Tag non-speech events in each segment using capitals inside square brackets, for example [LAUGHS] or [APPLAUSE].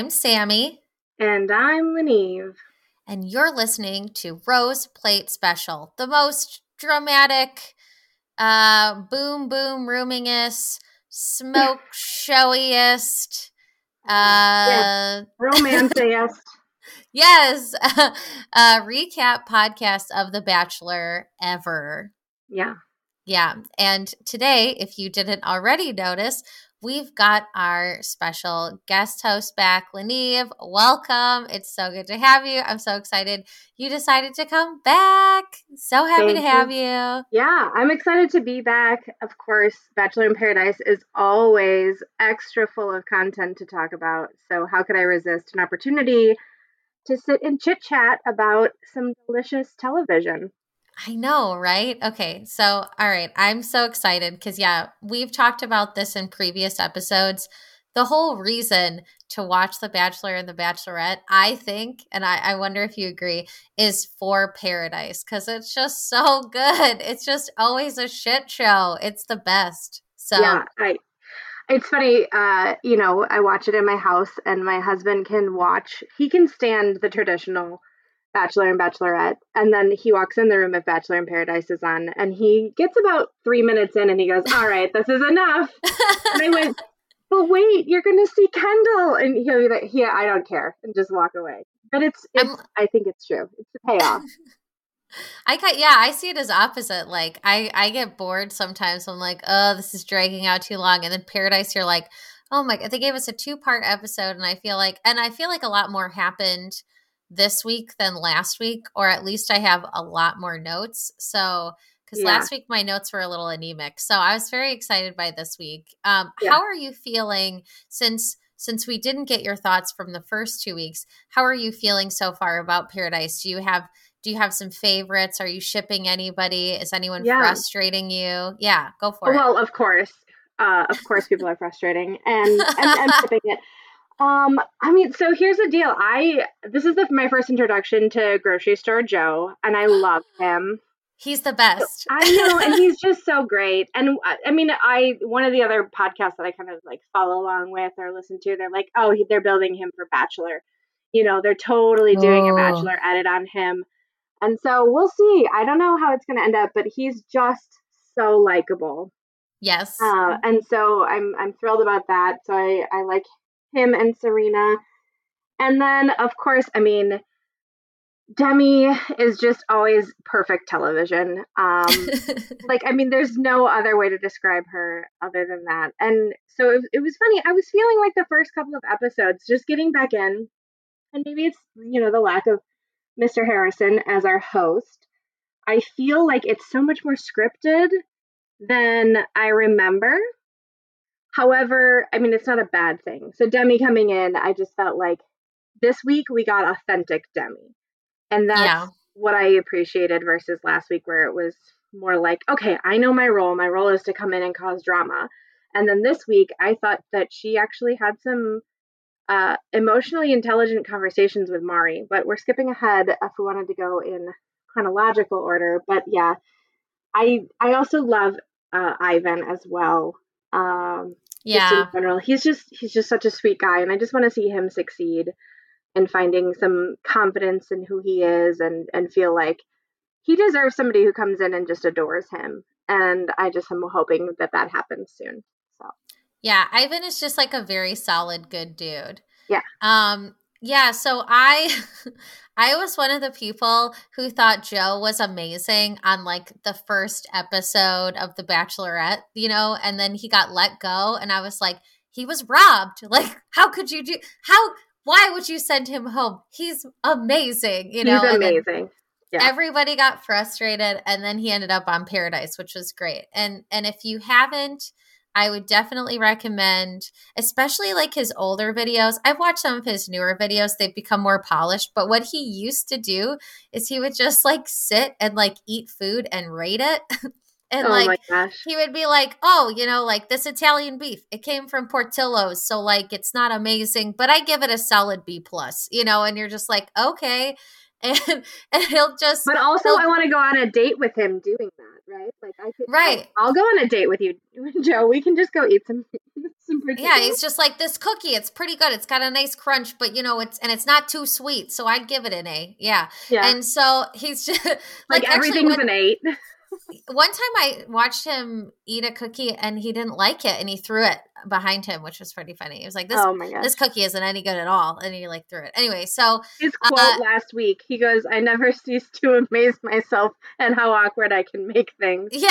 I'm Sammy. And I'm Leneve. And you're listening to Rose Plate Special, the most dramatic, uh, boom, boom, roomingest, smoke [LAUGHS] showiest, uh, [LAUGHS] [LAUGHS] yes. romanceiest. yes, uh, recap podcast of The Bachelor ever. Yeah. Yeah. And today, if you didn't already notice, we've got our special guest host back, Leneve. Welcome. It's so good to have you. I'm so excited you decided to come back. So happy Thank to have you. you. Yeah, I'm excited to be back. Of course, Bachelor in Paradise is always extra full of content to talk about. So, how could I resist an opportunity to sit and chit chat about some delicious television? I know, right? Okay. So, all right. I'm so excited because, yeah, we've talked about this in previous episodes. The whole reason to watch The Bachelor and The Bachelorette, I think, and I, I wonder if you agree, is for Paradise because it's just so [LAUGHS] good. It's just always a shit show. It's the best. So, yeah, I, it's funny uh you know i watch it in my house and my husband can watch he can stand the traditional Bachelor and Bachelorette. And then he walks in the room if Bachelor in Paradise is on. And he gets about three minutes in and he goes, All right, this is enough. [LAUGHS] and I went, But wait, you're going to see Kendall. And he'll be like, Yeah, I don't care. And just walk away. But it's, it's I think it's true. It's a payoff. [LAUGHS] I got yeah, I see it as opposite. Like I I get bored sometimes. I'm like, oh, this is dragging out too long. And then Paradise, you're like, oh my, god, they gave us a two part episode, and I feel like, and I feel like a lot more happened this week than last week, or at least I have a lot more notes. So, because yeah. last week my notes were a little anemic, so I was very excited by this week. Um, yeah. How are you feeling since? Since we didn't get your thoughts from the first two weeks, how are you feeling so far about Paradise? Do you have do you have some favorites? Are you shipping anybody? Is anyone yeah. frustrating you? Yeah, go for well, it. Well, of course. Uh, of course, people are frustrating and, and, and [LAUGHS] shipping it. Um, I mean, so here's the deal. I this is the, my first introduction to grocery store Joe, and I [GASPS] love him. He's the best. I know, and he's [LAUGHS] just so great. And uh, I mean, I one of the other podcasts that I kind of like follow along with or listen to, they're like, oh, they're building him for Bachelor. You know, they're totally doing oh. a Bachelor edit on him. And so we'll see. I don't know how it's going to end up, but he's just so likable. Yes. Uh, and so I'm I'm thrilled about that. So I I like him and Serena. And then, of course, I mean, Demi is just always perfect television. Um, [LAUGHS] like, I mean, there's no other way to describe her other than that. And so it, it was funny. I was feeling like the first couple of episodes, just getting back in, and maybe it's, you know, the lack of Mr. Harrison as our host. I feel like it's so much more scripted than I remember. However, I mean, it's not a bad thing. So Demi coming in, I just felt like this week we got authentic Demi. And that's yeah. what I appreciated versus last week where it was more like, okay, I know my role. My role is to come in and cause drama. And then this week, I thought that she actually had some uh, emotionally intelligent conversations with Mari. But we're skipping ahead if we wanted to go in chronological order. But yeah, I I also love uh, Ivan as well. Um, yeah. in general, he's just he's just such a sweet guy, and I just want to see him succeed and finding some confidence in who he is, and and feel like he deserves somebody who comes in and just adores him. And I just am hoping that that happens soon. So. Yeah, Ivan is just like a very solid, good dude. Yeah. Um, yeah, so I [LAUGHS] I was one of the people who thought Joe was amazing on like the first episode of The Bachelorette, you know, and then he got let go and I was like he was robbed. [LAUGHS] Like how could you do how why would you send him home? He's amazing, you know. He's amazing. Yeah. Everybody got frustrated and then he ended up on Paradise, which was great. And and if you haven't I would definitely recommend, especially like his older videos. I've watched some of his newer videos, they've become more polished. But what he used to do is he would just like sit and like eat food and rate it. [LAUGHS] and oh like he would be like, oh, you know, like this Italian beef, it came from Portillo's. So like it's not amazing, but I give it a solid B plus, you know, and you're just like, okay. [LAUGHS] And and he'll just But also I want to go on a date with him doing that right? Like I could, Right. I'll, I'll go on a date with you, [LAUGHS] Joe. We can just go eat some [LAUGHS] some. Yeah, he's just like this cookie. It's pretty good. It's got a nice crunch, but you know, it's and it's not too sweet. So I'd give it an A. Yeah. yeah. And so he's [LAUGHS] just like, like actually everything's an eight. One time I watched him eat a cookie and he didn't like it and he threw it behind him, which was pretty funny. He was like, This oh this cookie isn't any good at all. And he like threw it. Anyway, so His quote uh, last week, he goes, "I never [LAUGHS] cease to amaze myself and how awkward I can make things." yeah,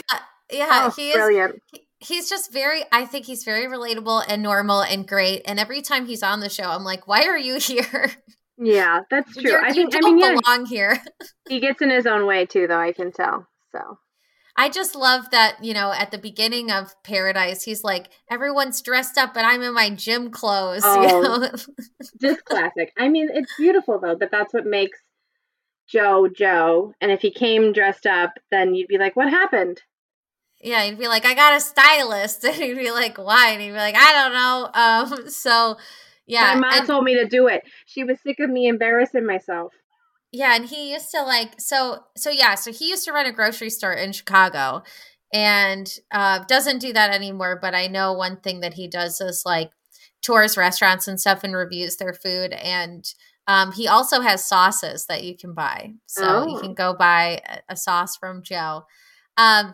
yeah, oh, he is brilliant. he- he's just very i think he's very relatable and normal and great and every time he's on the show i'm like why are you [LAUGHS] here Yeah, that's true. You're- I think. I don't mean, yeah, belong here [LAUGHS] he gets in his own way too, though. I can tell. So i just love that you know at the beginning of paradise he's like everyone's dressed up but i'm in my gym clothes you Oh. know just classic. I mean, it's beautiful though, but that's what makes Joe Joe. And if he came dressed up, then you'd be like, "What happened?" yeah he'd be like i got a stylist [LAUGHS] and he'd be like why and he'd be like i don't know um so yeah My mom and- told me to do it. She was sick of me embarrassing myself. Yeah, and he used to like so so yeah, so he used to run a grocery store in Chicago and uh doesn't do that anymore, but I know one thing that he does is like tours restaurants and stuff and reviews their food and um he also has sauces that you can buy. So you Oh. can go buy a, a sauce from Joe. Um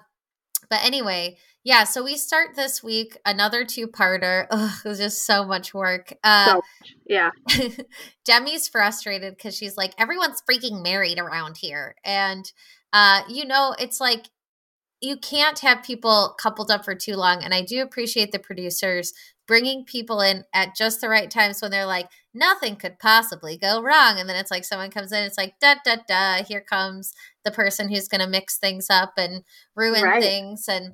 but anyway, yeah, so we start this week another two-parter. Ugh, it was just so much work. Uh So yeah, [LAUGHS] Demi's frustrated because she's like, everyone's freaking married around here. And, uh, you know, it's like, you can't have people coupled up for too long. And I do appreciate the producers bringing people in at just the right times when they're like, nothing could possibly go wrong. And then it's like someone comes in, it's like, da, da, da, here comes the person who's going to mix things up and ruin Right. things. And,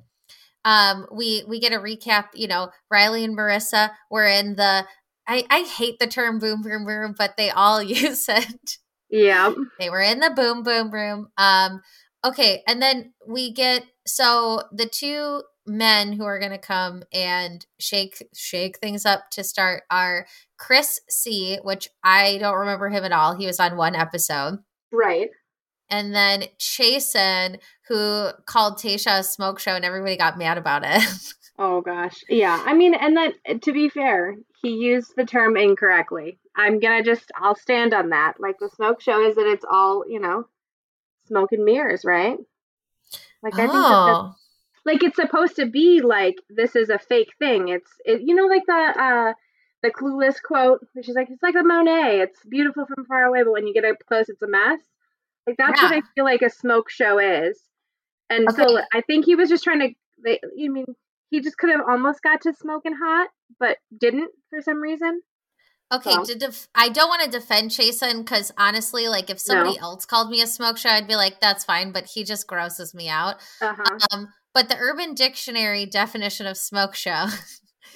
um, we we get a recap. You know, Riley and Maurissa were in the. I I hate the term boom boom room, but they all [LAUGHS] use it. yeah. They were in the boom boom room. Um, okay, and then we get so the two men who are going to come and shake shake things up to start are Chris C, which I don't remember him at all. He was on one episode. Right. And then Chasen, who called Tasha a smoke show, and everybody got mad about it. [LAUGHS] Oh gosh. Yeah. I mean, and then to be fair, he used the term incorrectly. I'm gonna just I'll stand on that. Like the smoke show is that it's all, you know, smoke and mirrors, right? Like I think that oh, like it's supposed to be like this is a fake thing. It's it, you know like the uh the clueless quote, which is like it's like a Monet. It's beautiful from far away, but when you get up close, it's a mess. Like that's what I feel like a smoke show is. And so I think he was just trying to. They, you mean he just could have almost got to smoking hot, but didn't for some reason. okay. so- def- I don't want to defend Chasen because honestly, like if somebody else called me a smoke show, I'd be like, that's fine. But he just grosses me out. Uh huh. Um, but the Urban Dictionary definition of smoke show,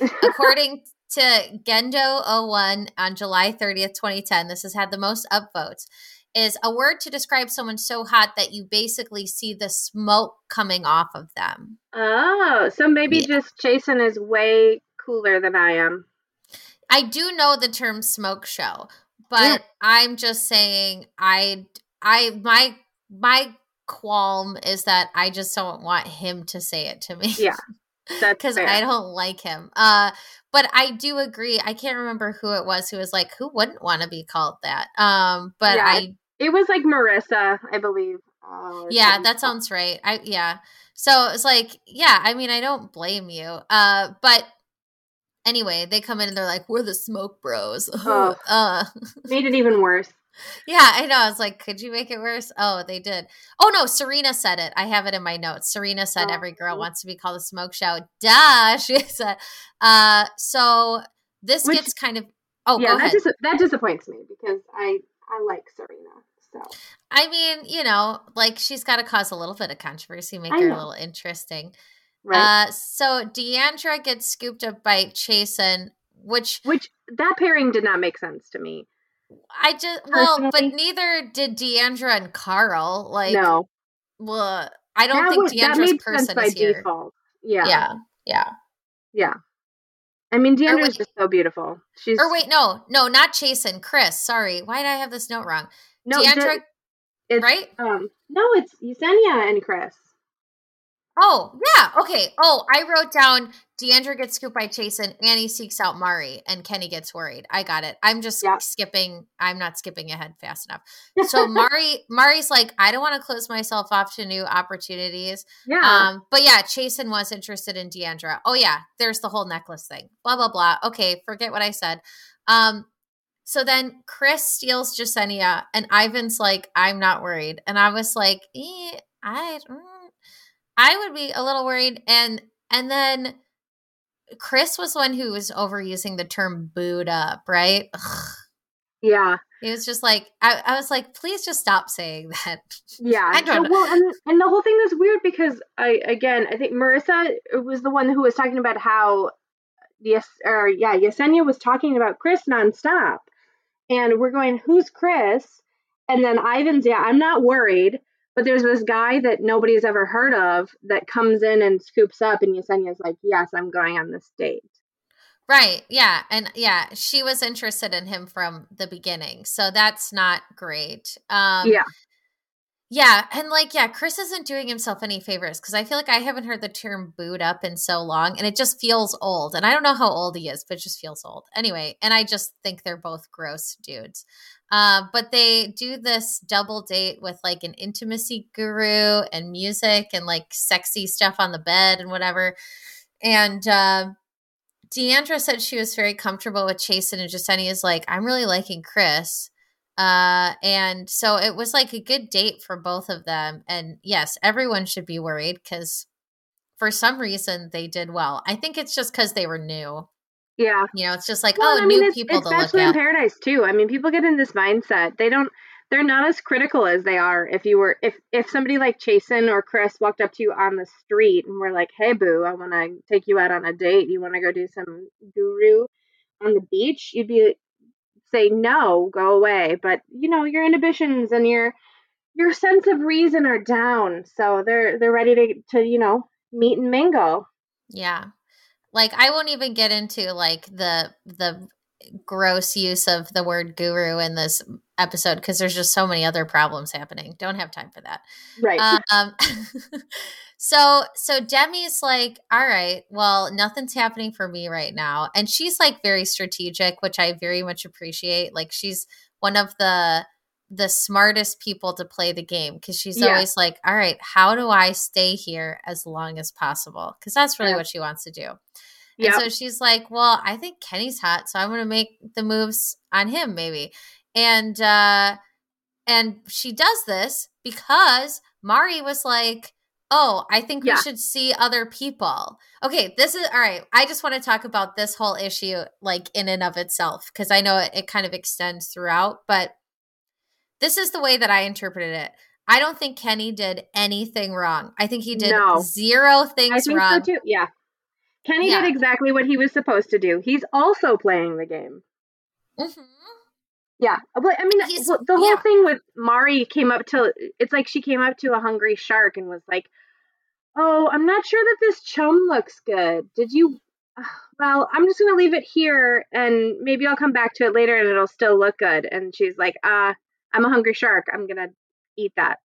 [LAUGHS] according to Gendo 01 on July 30th, 2010, this has had the most upvotes, is a word to describe someone so hot that you basically see the smoke coming off of them. oh, so maybe Yeah. just Chasen is way cooler than I am. I do know the term smoke show, but Yeah. I'm just saying I I my my qualm is that I just don't want him to say it to me. Yeah, because. [LAUGHS] I don't like him. Uh, but I do agree. I can't remember who it was who was like, who wouldn't want to be called that? Um, but Yeah, I, It was like Maurissa, I believe. Uh, yeah, that sounds right. I, yeah. So it's like, yeah, I mean, I don't blame you. Uh, but anyway, they come in and they're like, we're the smoke bros. [LAUGHS] Oh. uh, made it even worse. yeah, I know. I was like, could you make it worse? Oh, they did. Oh no, Serena said it. I have it in my notes. Serena said Oh. every girl wants to be called a smoke show. Duh, [LAUGHS] she said. Uh, so this Which- gets kind of. Oh, yeah, that dis- that disappoints me because I I like Serena. So I mean, you know, like she's got to cause a little bit of controversy, make I her know. a little interesting. right, Uh, so Deandra gets scooped up by Chasen, which which that pairing did not make sense to me. I just well, but neither did Deandra and Karl. Like, no, well, I don't that think was- Deandra's person by is here. default. Yeah, Yeah, yeah. yeah. I mean, Deandra's wait. just so beautiful. She's Or wait, no, no, not Chasen, Chris. Sorry, why did I have this note wrong? No, Deandra, the- it's, right? Um, no, it's Jessenia and Chris. Oh, yeah. Okay. Oh, I wrote down Deandra gets scooped by Chasen, Annie seeks out Mari, and Kenny gets worried. I got it. I'm just yeah. skipping. I'm not skipping ahead fast enough. So Mari, [LAUGHS] Mari's like, I don't want to close myself off to new opportunities. Yeah. Um, but yeah, Chasen was interested in Deandra. Oh yeah, there's the whole necklace thing. Blah blah blah. Okay, forget what I said. Um, so then Chris steals Jessenia, and Ivan's like, I'm not worried, and I was like, eh, I. Mm, I would be a little worried. And and then Chris was one who was overusing the term "booed up," right? Ugh. Yeah. It was just like I, I, was like, please just stop saying that. Yeah, [LAUGHS] I don't so, Well, and and the whole thing is weird because I again I think Maurissa was the one who was talking about how yes or yeah Jessenia was talking about Chris nonstop, and we're going who's Chris, and then Ivan's yeah I'm not worried, but there's this guy that nobody's ever heard of that comes in and scoops up, and Jessenia's like, "Yes, I'm going on this date." Right. Yeah. And yeah, she was interested in him from the beginning. So that's not great. Um, yeah. Yeah. And like, yeah, Chris isn't doing himself any favors because I feel like I haven't heard the term booed up in so long and it just feels old. And I don't know how old he is, but it just feels old. Anyway, and I just think they're both gross dudes. Uh, but they do this double date with like an intimacy guru and music and like sexy stuff on the bed and whatever. And uh, Deandra said she was very comfortable with Chasen and Jessenia is like, I'm really liking Chris. Uh, and so it was like a good date for both of them. And yes, everyone should be worried because for some reason they did well. I think it's just because they were new. Yeah. You know, it's just like, well, oh, I mean, new people to look at. in Paradise too. I mean, people get in this mindset. They don't they're not as critical as they are if you were if if somebody like Chasen or Chris walked up to you on the street and were like, "Hey boo, I want to take you out on a date. You want to go do some guru on the beach?" You'd be say, "No, go away." But, you know, your inhibitions and your your sense of reason are down. So they're they're ready to to, you know, meet and mingle. Yeah like i won't even get into like the the gross use of the word guru in this episode because there's just so many other problems happening don't have time for that right um [LAUGHS] so so demi's like all right well nothing's happening for me right now and she's like very strategic which i very much appreciate like she's one of the the smartest people to play the game because she's yeah. always like, all right, how do I stay here as long as possible? Because that's really yeah. what she wants to do. Yep. And so she's like, well, I think Kenny's hot, so I'm going to make the moves on him maybe. And uh and she does this because Mari was like, "Oh, I think yeah. we should see other people." Okay, this is all right. I just want to talk about this whole issue like in and of itself because I know it, it kind of extends throughout, but this is the way that I interpreted it. I don't think Kenny did anything wrong. I think he did no. zero things I think wrong. So too. Yeah. Kenny yeah. did exactly what he was supposed to do. He's also playing the game. Mm-hmm. Yeah, but I mean, He's, the whole yeah. thing with Mari came up to it's like she came up to a hungry shark and was like, "Oh, I'm not sure that this chum looks good. Did you? [SIGHS] Well, I'm just gonna leave it here, and maybe I'll come back to it later, and it'll still look good." And she's like, "Uh, I'm a hungry shark. I'm gonna eat that."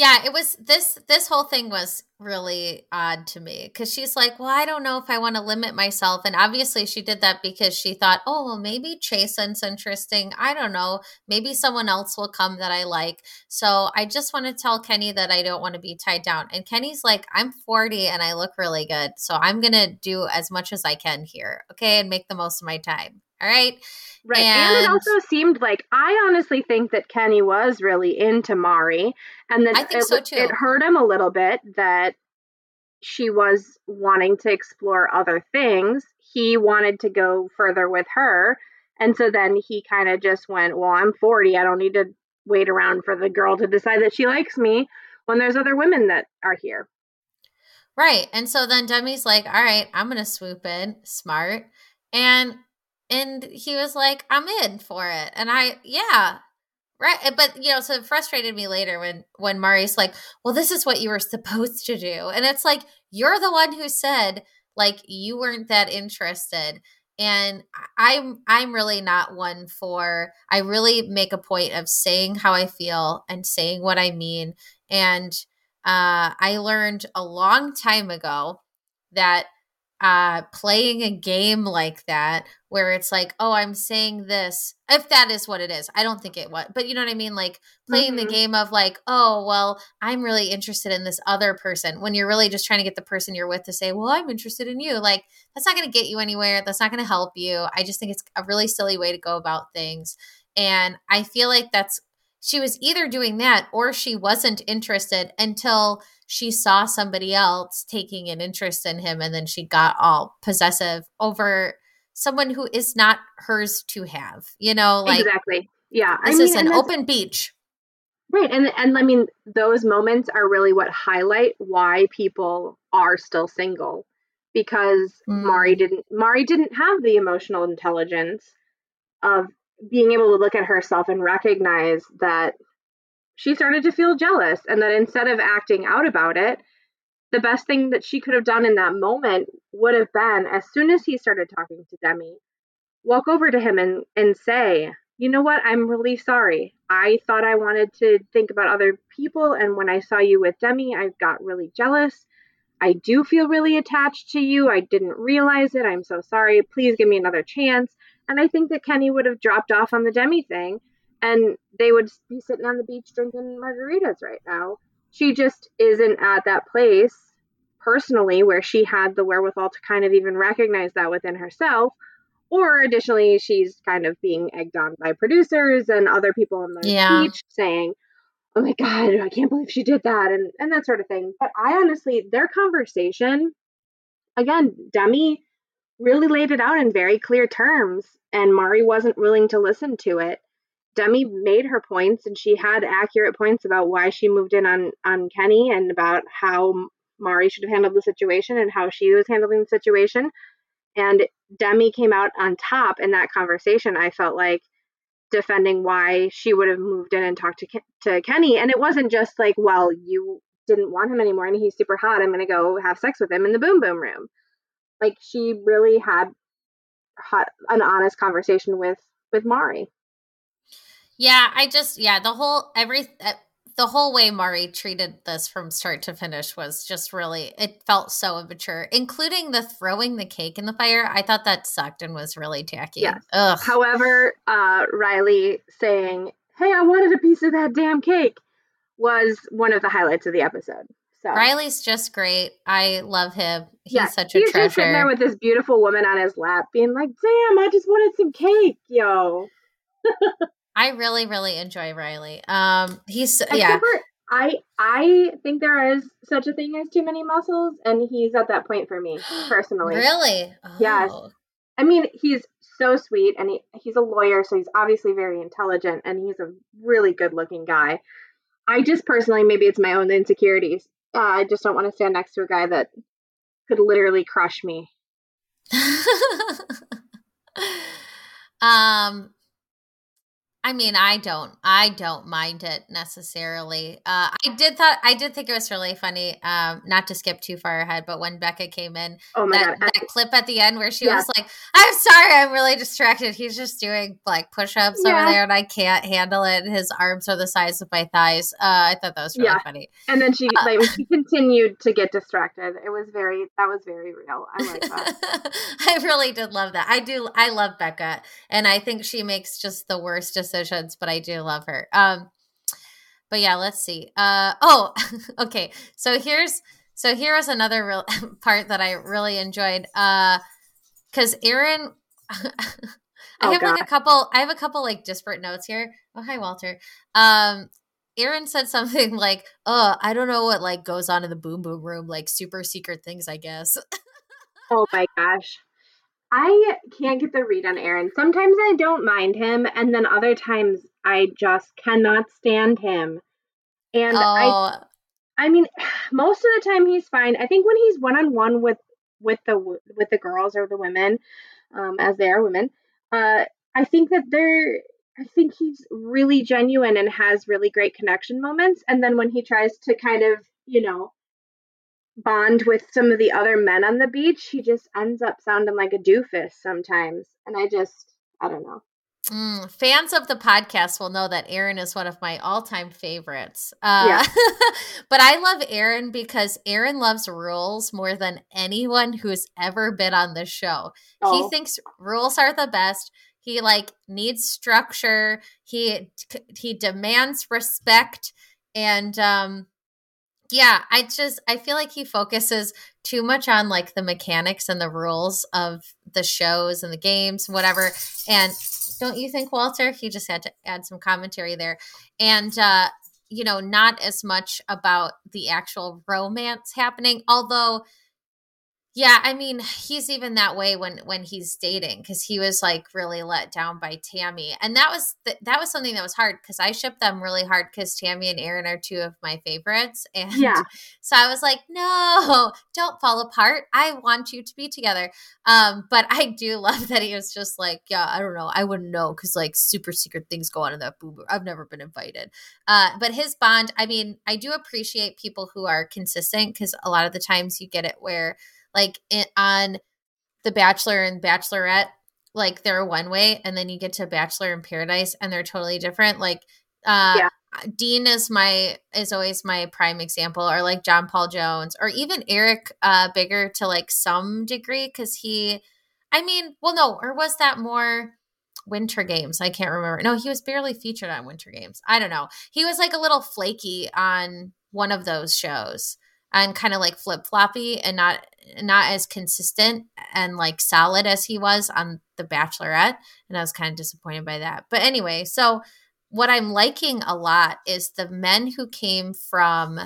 Yeah, it was this this whole thing was really odd to me because she's like, Well, I don't know if I want to limit myself. And obviously she did that because she thought, Oh, well, maybe Chasen's interesting. I don't know. Maybe someone else will come that I like. So I just want to tell Kenny that I don't want to be tied down. And Kenny's like, I'm 40 and I look really good. So I'm gonna do as much as I can here, okay, and make the most of my time. All right. Right. And, and, it also seemed like I honestly think that Kenny was really into Mari. And then I think it, so too. it hurt him a little bit that she was wanting to explore other things. He wanted to go further with her. And so then he kind of just went, Well, I'm 40. I don't need to wait around for the girl to decide that she likes me when there's other women that are here. Right. And so then Demi's like, All right, I'm going to swoop in. Smart. And and he was like, I'm in for it. And I, yeah. Right. But, you know, so it frustrated me later when, when Mari's like, well, this is what you were supposed to do. And it's like, you're the one who said, like, you weren't that interested. And I'm, I'm really not one for, I really make a point of saying how I feel and saying what I mean. And, uh, I learned a long time ago that uh, playing a game like that, where it's like, oh, I'm saying this, if that is what it is. I don't think it was, but you know what I mean? Like playing mm-hmm. the game of like, oh, well, I'm really interested in this other person when you're really just trying to get the person you're with to say, well, I'm interested in you. Like, that's not going to get you anywhere. That's not going to help you. I just think it's a really silly way to go about things. And I feel like that's, she was either doing that or she wasn't interested until she saw somebody else taking an interest in him and then she got all possessive over someone who is not hers to have you know like exactly yeah this I mean, is an open beach right and and i mean those moments are really what highlight why people are still single because mm. mari didn't mari didn't have the emotional intelligence of being able to look at herself and recognize that she started to feel jealous and that instead of acting out about it, the best thing that she could have done in that moment would have been as soon as he started talking to Demi, walk over to him and, and say, you know what, I'm really sorry. I thought I wanted to think about other people, and when I saw you with Demi, I got really jealous. I do feel really attached to you. I didn't realize it. I'm so sorry. Please give me another chance. And I think that Kenny would have dropped off on the Demi thing and they would be sitting on the beach drinking margaritas right now. She just isn't at that place personally where she had the wherewithal to kind of even recognize that within herself. Or additionally, she's kind of being egged on by producers and other people on the yeah. beach saying, Oh my God, I can't believe she did that, and, and that sort of thing. But I honestly, their conversation, again, Demi really laid it out in very clear terms, and Mari wasn't willing to listen to it. Demi made her points and she had accurate points about why she moved in on on Kenny and about how Mari should have handled the situation and how she was handling the situation. And Demi came out on top in that conversation. I felt like defending why she would have moved in and talked to to Kenny. And it wasn't just like, well, you didn't want him anymore and he's super hot. I'm to go have sex with him in the boom boom room. Like she really had an honest conversation with with Mari. Yeah, I just yeah, the whole every the whole way Mari treated this from start to finish was just really it felt so immature, including the throwing the cake in the fire. I thought that sucked and was really tacky. Yes. Ugh. However, uh, Riley saying, "Hey, I wanted a piece of that damn cake," was one of the highlights of the episode. So Riley's just great. I love him. He's yeah, such a he's treasure. He's just sitting there with this beautiful woman on his lap, being like, "Damn, I just wanted some cake, yo." I really, really enjoy Riley. Um, he's Except yeah. For, I I think there is such a thing as too many muscles, and he's at that point for me [GASPS] personally. really? Oh. Yes. I mean, he's so sweet, and he, he's a lawyer, so he's obviously very intelligent, and he's a really good looking guy. I just personally, maybe it's my own insecurities. Uh, I just don't want to stand next to a guy that could literally crush me. [LAUGHS] um I mean, I don't, I don't mind it necessarily. Uh, I did thought, I did think it was really funny. Um, not to skip too far ahead, but when Becca came in, oh my that, God. that clip at the end where she yeah. was like, "I'm sorry, I'm really distracted." He's just doing like push-ups yeah. over there, and I can't handle it. His arms are the size of my thighs. Uh, I thought that was really yeah. funny. And then she, uh, like, she [LAUGHS] continued to get distracted. It was very, that was very real. I like that. [LAUGHS] I really did love that. I do, I love Becca, and I think she makes just the worst decisions decisions, but I do love her. Um, but yeah, let's see. Uh, oh, [LAUGHS] okay. So here's so here was another real [LAUGHS] part that I really enjoyed. Uh, because Aaron, [LAUGHS] I oh, have God. like a couple. I have a couple like disparate notes here. Oh, hi, Walter. Um, Aaron said something like, "Oh, I don't know what like goes on in the boom boom room, like super secret things, I guess." oh my gosh. I can't get the read on Aaron. Sometimes I don't mind him, and then other times I just cannot stand him. And oh. I, I mean, [SIGHS] most of the time he's fine. I think when he's one on one with with the with the girls or the women, um, as they are women, uh, I think that they're. I think he's really genuine and has really great connection moments. And then when he tries to kind of, you know, bond with some of the other men on the beach, he just ends up sounding like a doofus sometimes. And I just, I don't know. Mm, fans of the podcast will know that Aaron is one of my all-time favorites. Uh, yeah. [LAUGHS] but I love Aaron because Aaron loves rules more than anyone who's ever been on the show. Oh. He thinks rules are the best. He like needs structure. He he demands respect and um yeah, I just I feel like he focuses too much on like the mechanics and the rules of the shows and the games, whatever. And don't you think, Walter? He just had to add some commentary there. And uh, you know, not as much about the actual romance happening, although yeah, I mean, he's even that way when when he's dating because he was like really let down by Tammy, and that was th- that was something that was hard because I ship them really hard because Tammy and Aaron are two of my favorites, [LAUGHS] and yeah. so I was like, no, don't fall apart. I want you to be together. Um, but I do love that he was just like, yeah, I don't know, I wouldn't know because like super secret things go on in that boob. I've never been invited. Uh, but his bond, I mean, I do appreciate people who are consistent because a lot of the times you get it where like it, on The Bachelor and Bachelorette, like they're one way, and then you get to Bachelor in Paradise and they're totally different. Like, uh, yeah. Dean is my is always my prime example, or like John Paul Jones, or even Eric uh, Bigger to like some degree because he, I mean, well, no, or was that more? Winter Games. I can't remember. No, he was barely featured on Winter Games. I don't know. He was like a little flaky on one of those shows and kind of like flip floppy and not not as consistent and like solid as he was on The Bachelorette. And I was kind of disappointed by that. But anyway, so what I'm liking a lot is the men who came from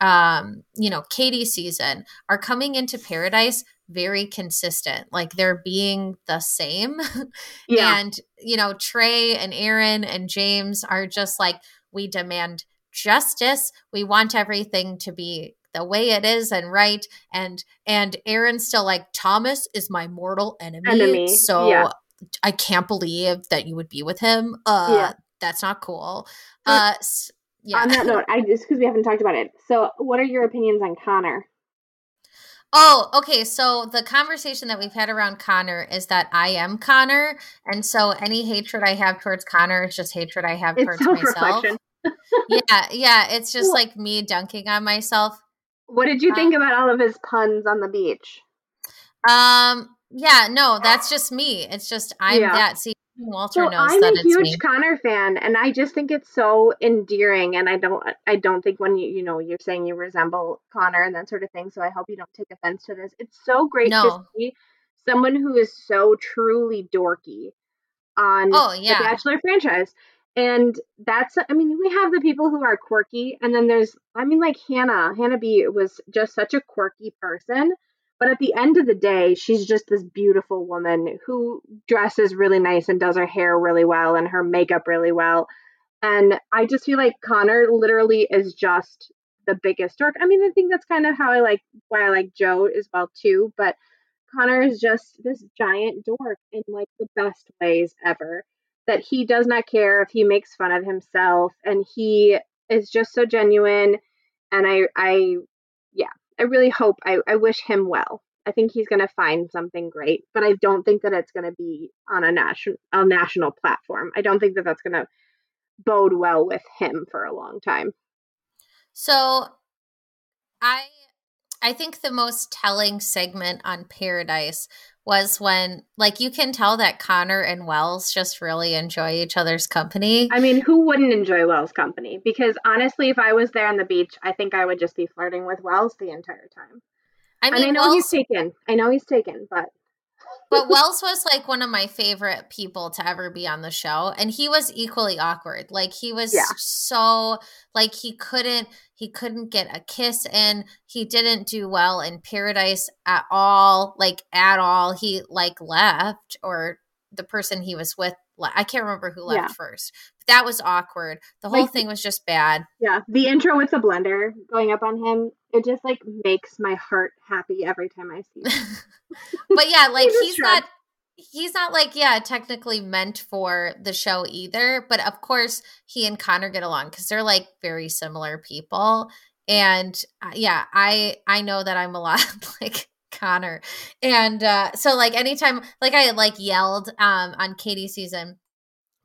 um, you know, Katie season are coming into paradise very consistent. Like they're being the same. [LAUGHS] Yeah. and, you know, Trey and Aaron and James are just like, we demand justice. We want everything to be the way it is and right and and Aaron's still like Thomas is my mortal enemy, enemy. so yeah. I can't believe that you would be with him. Uh yeah. that's not cool. Uh yeah. On that note, I just because we haven't talked about it. So, what are your opinions on Connor? Oh, okay. So the conversation that we've had around Connor is that I am Connor, and so any hatred I have towards Connor is just hatred I have it's towards myself. [LAUGHS] yeah, yeah. It's just like me dunking on myself. What did you think um, about all of his puns on the beach? Um, yeah, no, that's just me. It's just I'm yeah. that. See, Walter so knows I'm that a huge Connor fan, and I just think it's so endearing. And I don't, I don't think when you, you know, you're saying you resemble Connor and that sort of thing. So I hope you don't take offense to this. It's so great no. to see someone who is so truly dorky on oh, yeah. the Bachelor franchise. And that's, I mean, we have the people who are quirky, and then there's, I mean, like Hannah. Hannah B was just such a quirky person. But at the end of the day, she's just this beautiful woman who dresses really nice and does her hair really well and her makeup really well. And I just feel like Connor literally is just the biggest dork. I mean, I think that's kind of how I like why I like Joe as well too. But Connor is just this giant dork in like the best ways ever that he does not care if he makes fun of himself and he is just so genuine and i i yeah i really hope i, I wish him well. I think he's going to find something great but i don't think that it's going to be on a national a national platform. I don't think that that's going to bode well with him for a long time. So i i think the most telling segment on paradise was when like you can tell that Connor and Wells just really enjoy each other's company. I mean, who wouldn't enjoy Wells' company? Because honestly, if I was there on the beach, I think I would just be flirting with Wells the entire time. I mean, and I know Wells, he's taken. I know he's taken, but but Wells was like one of my favorite people to ever be on the show and he was equally awkward. Like he was yeah. so like he couldn't he couldn't get a kiss in. He didn't do well in Paradise at all, like at all. He like left or the person he was with I can't remember who left yeah. first. But that was awkward. The whole like, thing was just bad. Yeah, the intro with the blender going up on him, it just like makes my heart happy every time I see it. [LAUGHS] but yeah, [LAUGHS] like he's not he's not like yeah, technically meant for the show either, but of course he and Connor get along cuz they're like very similar people. And uh, yeah, I I know that I'm a lot [LAUGHS] like Connor. And uh so like anytime like I like yelled um on Katie season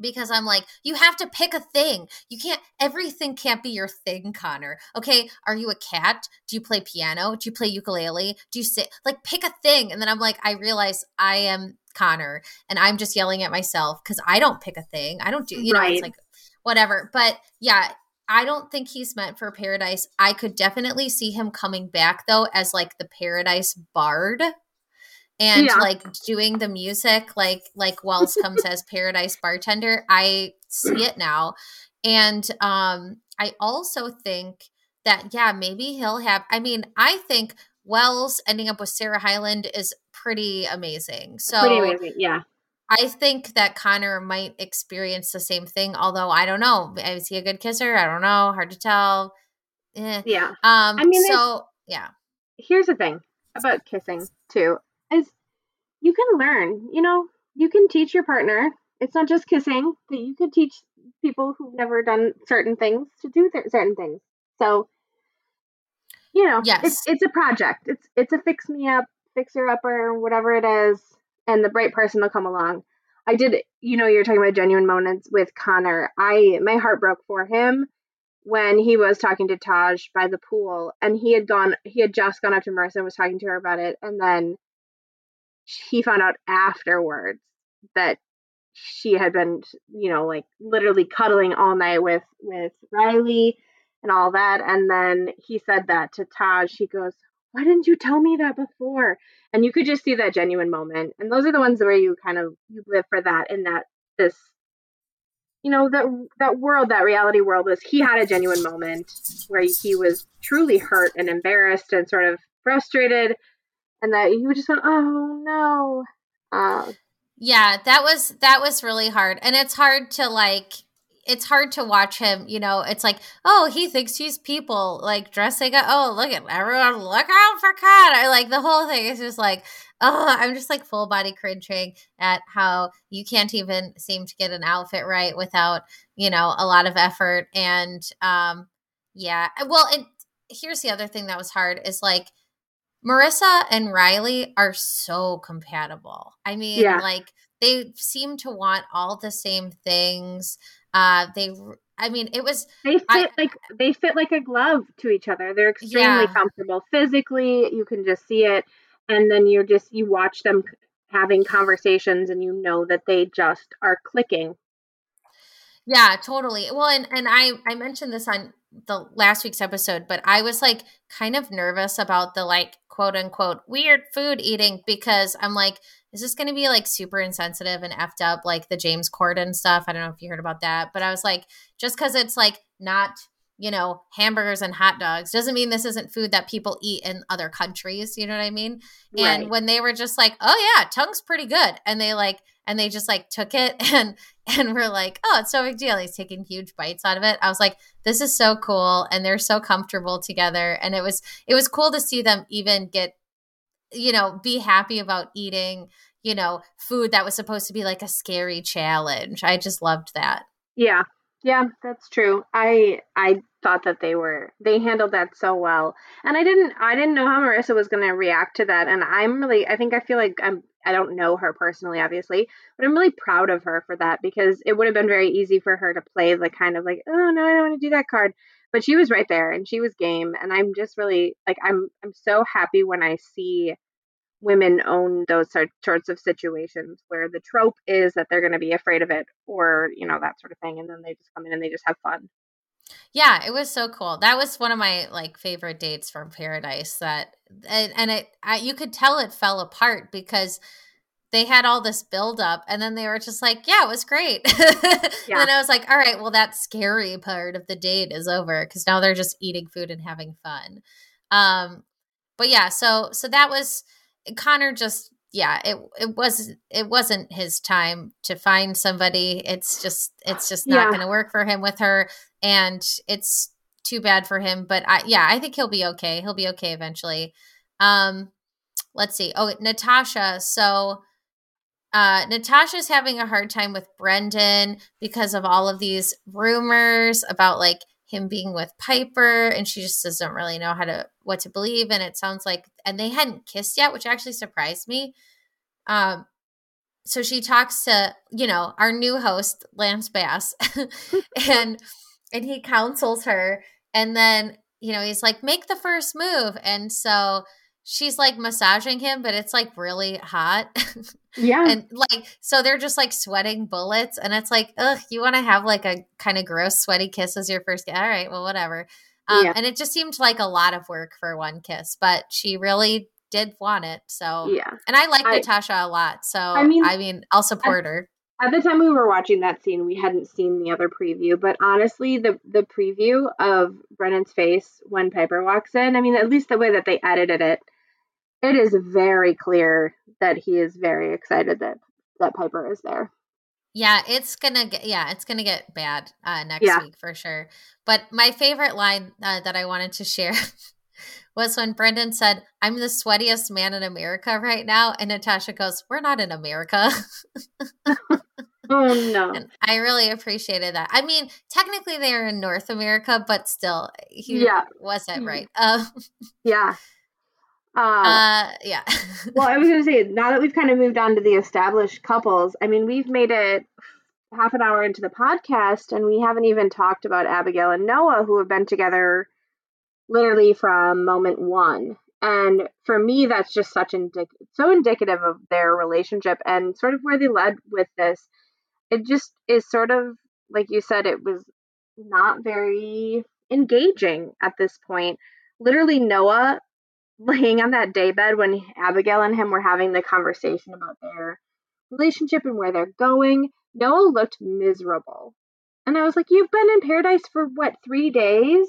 because I'm like, you have to pick a thing. You can't, everything can't be your thing, Connor. Okay. Are you a cat? Do you play piano? Do you play ukulele? Do you sit, like, pick a thing? And then I'm like, I realize I am Connor and I'm just yelling at myself because I don't pick a thing. I don't do, you right. know, it's like whatever. But yeah, I don't think he's meant for paradise. I could definitely see him coming back though as like the paradise bard and yeah. like doing the music like like Wells comes as [LAUGHS] paradise bartender. I see it now. And um I also think that yeah, maybe he'll have I mean, I think Wells ending up with Sarah Hyland is pretty amazing. So pretty amazing, yeah. I think that Connor might experience the same thing, although I don't know. Is he a good kisser? I don't know. Hard to tell. Eh. Yeah. Um. I mean, so yeah. Here's the thing about kissing too: is you can learn. You know, you can teach your partner. It's not just kissing. That you can teach people who've never done certain things to do th- certain things. So, you know, yes, it's, it's a project. It's it's a fix me up, fixer upper, whatever it is and the right person will come along. I did, you know, you're talking about genuine moments with Connor. I my heart broke for him when he was talking to Taj by the pool, and he had gone, he had just gone up to Maurissa and was talking to her about it, and then he found out afterwards that she had been, you know, like literally cuddling all night with with Riley and all that, and then he said that to Taj. He goes, "Why didn't you tell me that before?" and you could just see that genuine moment and those are the ones where you kind of you live for that in that this you know that that world that reality world was he had a genuine moment where he was truly hurt and embarrassed and sort of frustrated and that he just went oh no uh, yeah that was that was really hard and it's hard to like it's hard to watch him. You know, it's like, oh, he thinks he's people, like dressing up. Oh, look at everyone, look out for Connor. Like the whole thing is just like, oh, I'm just like full body cringing at how you can't even seem to get an outfit right without, you know, a lot of effort. And um, yeah, well, and here's the other thing that was hard is like, Maurissa and Riley are so compatible. I mean, yeah. like they seem to want all the same things. Uh, they, I mean, it was they fit I, like they fit like a glove to each other. They're extremely yeah. comfortable physically. You can just see it, and then you're just you watch them having conversations, and you know that they just are clicking. Yeah, totally. Well, and and I I mentioned this on the last week's episode, but I was like kind of nervous about the like quote unquote weird food eating because I'm like is this going to be like super insensitive and effed up like the James Corden stuff? I don't know if you heard about that, but I was like, just because it's like not, you know, hamburgers and hot dogs doesn't mean this isn't food that people eat in other countries. You know what I mean? Right. And when they were just like, oh yeah, tongue's pretty good. And they like, and they just like took it [LAUGHS] and, and were like, oh, it's no big deal. He's taking huge bites out of it. I was like, this is so cool. And they're so comfortable together. And it was, it was cool to see them even get you know, be happy about eating, you know, food that was supposed to be like a scary challenge. I just loved that. Yeah. Yeah, that's true. I I thought that they were they handled that so well. And I didn't I didn't know how Maurissa was going to react to that and I'm really I think I feel like I'm I don't know her personally obviously, but I'm really proud of her for that because it would have been very easy for her to play the kind of like, "Oh, no, I don't want to do that card." But she was right there and she was game and I'm just really like I'm I'm so happy when I see women own those sorts of situations where the trope is that they're going to be afraid of it or you know that sort of thing and then they just come in and they just have fun yeah it was so cool. That was one of my like favorite dates from paradise that and, and it I, you could tell it fell apart because they had all this build up and then they were just like yeah it was great. [LAUGHS] Yeah. and i was like all right well that scary part of the date is over because now they're just eating food and having fun. Um but yeah so so that was Connor just yeah, it it was it wasn't his time to find somebody. It's just it's just not yeah. going to work for him with her and it's too bad for him, but I yeah, I think he'll be okay. He'll be okay eventually. Um let's see. Oh, Natasha. So uh, Natasha's having a hard time with Brendan because of all of these rumors about like him being with Pieper and she just doesn't really know how to what to believe and it sounds like and they hadn't kissed yet which actually surprised me. Um so she talks to you know our new host Lance Bass, [LAUGHS] and and he counsels her, and then you know he's like make the first move, and so she's like massaging him, but it's like really hot. [LAUGHS] Yeah. and like, so they're just like sweating bullets. And it's like, ugh, you want to have like a kind of gross, sweaty kiss as your first. All right, well, whatever. Um, yeah. And it just seemed like a lot of work for one kiss, but she really did want it. So, yeah. And I like I, Natasha a lot. So, I mean, I mean, I'll support at, her. At the time we were watching that scene, we hadn't seen the other preview, but honestly, the the preview of Brendan's face when Pieper walks in, I mean, at least the way that they edited it, it is very clear that he is very excited that that Pieper is there. Yeah, it's gonna get yeah, it's gonna get bad uh, next yeah. week for sure. But my favorite line uh, that I wanted to share [LAUGHS] was when Brendan said, "I'm the sweatiest man in America right now," and Natasha goes, "We're not in America." oh no! And I really appreciated that. I mean, technically they are in North America, but still, he yeah. wasn't right. Uh, yeah. Uh, uh, yeah. well, I was going to say, now that we've kind of moved on to the established couples, I mean, we've made it half an hour into the podcast, and we haven't even talked about Abigail and Noah, who have been together literally from moment one. And for me, that's just such indic- so indicative of their relationship and sort of where they led with this. It just is sort of like you said, it was not very engaging at this point. Literally, Noah laying on that daybed when Abigail and him were having the conversation about their relationship and where they're going, Noah looked miserable. And I was like, You've been in paradise for what, three days?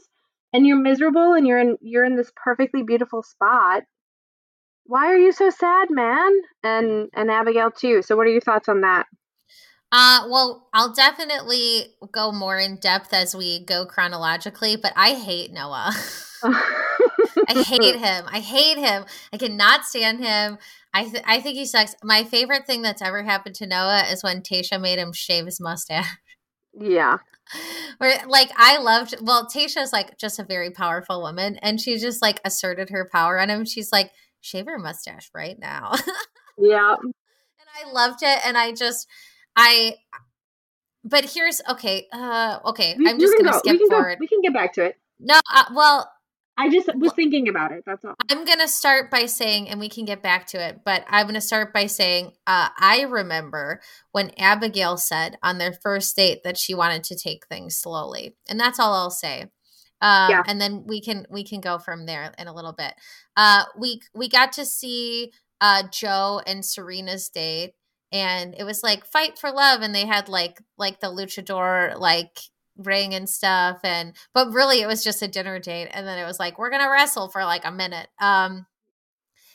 And you're miserable and you're in you're in this perfectly beautiful spot. Why are you so sad, man? And and Abigail too. So what are your thoughts on that? Uh, well, I'll definitely go more in depth as we go chronologically, but I hate Noah. [LAUGHS] I hate [LAUGHS] him. I hate him. I cannot stand him. I th- I think he sucks. My favorite thing that's ever happened to Noah is when Tayshia made him shave his mustache. Yeah. Where like I loved well, Tayshia's like just a very powerful woman and she just like asserted her power on him. She's like, shave your mustache right now. [LAUGHS] yeah. And I loved it and I just I but here's okay, uh okay, I'm just gonna go. skip we forward. Go. We can get back to it. No, uh, well, I just was thinking about it. That's all. I'm going to start by saying, and we can get back to it, but I'm going to start by saying, uh, I remember when Abigail said on their first date that she wanted to take things slowly. And that's all I'll say. Um, yeah. and then we can we can go from there in a little bit. Uh, we we got to see uh, Joe and Serena's date, and it was like fight for love, and they had like like the luchador like ring and stuff and but really it was just a dinner date and then it was like we're gonna wrestle for like a minute um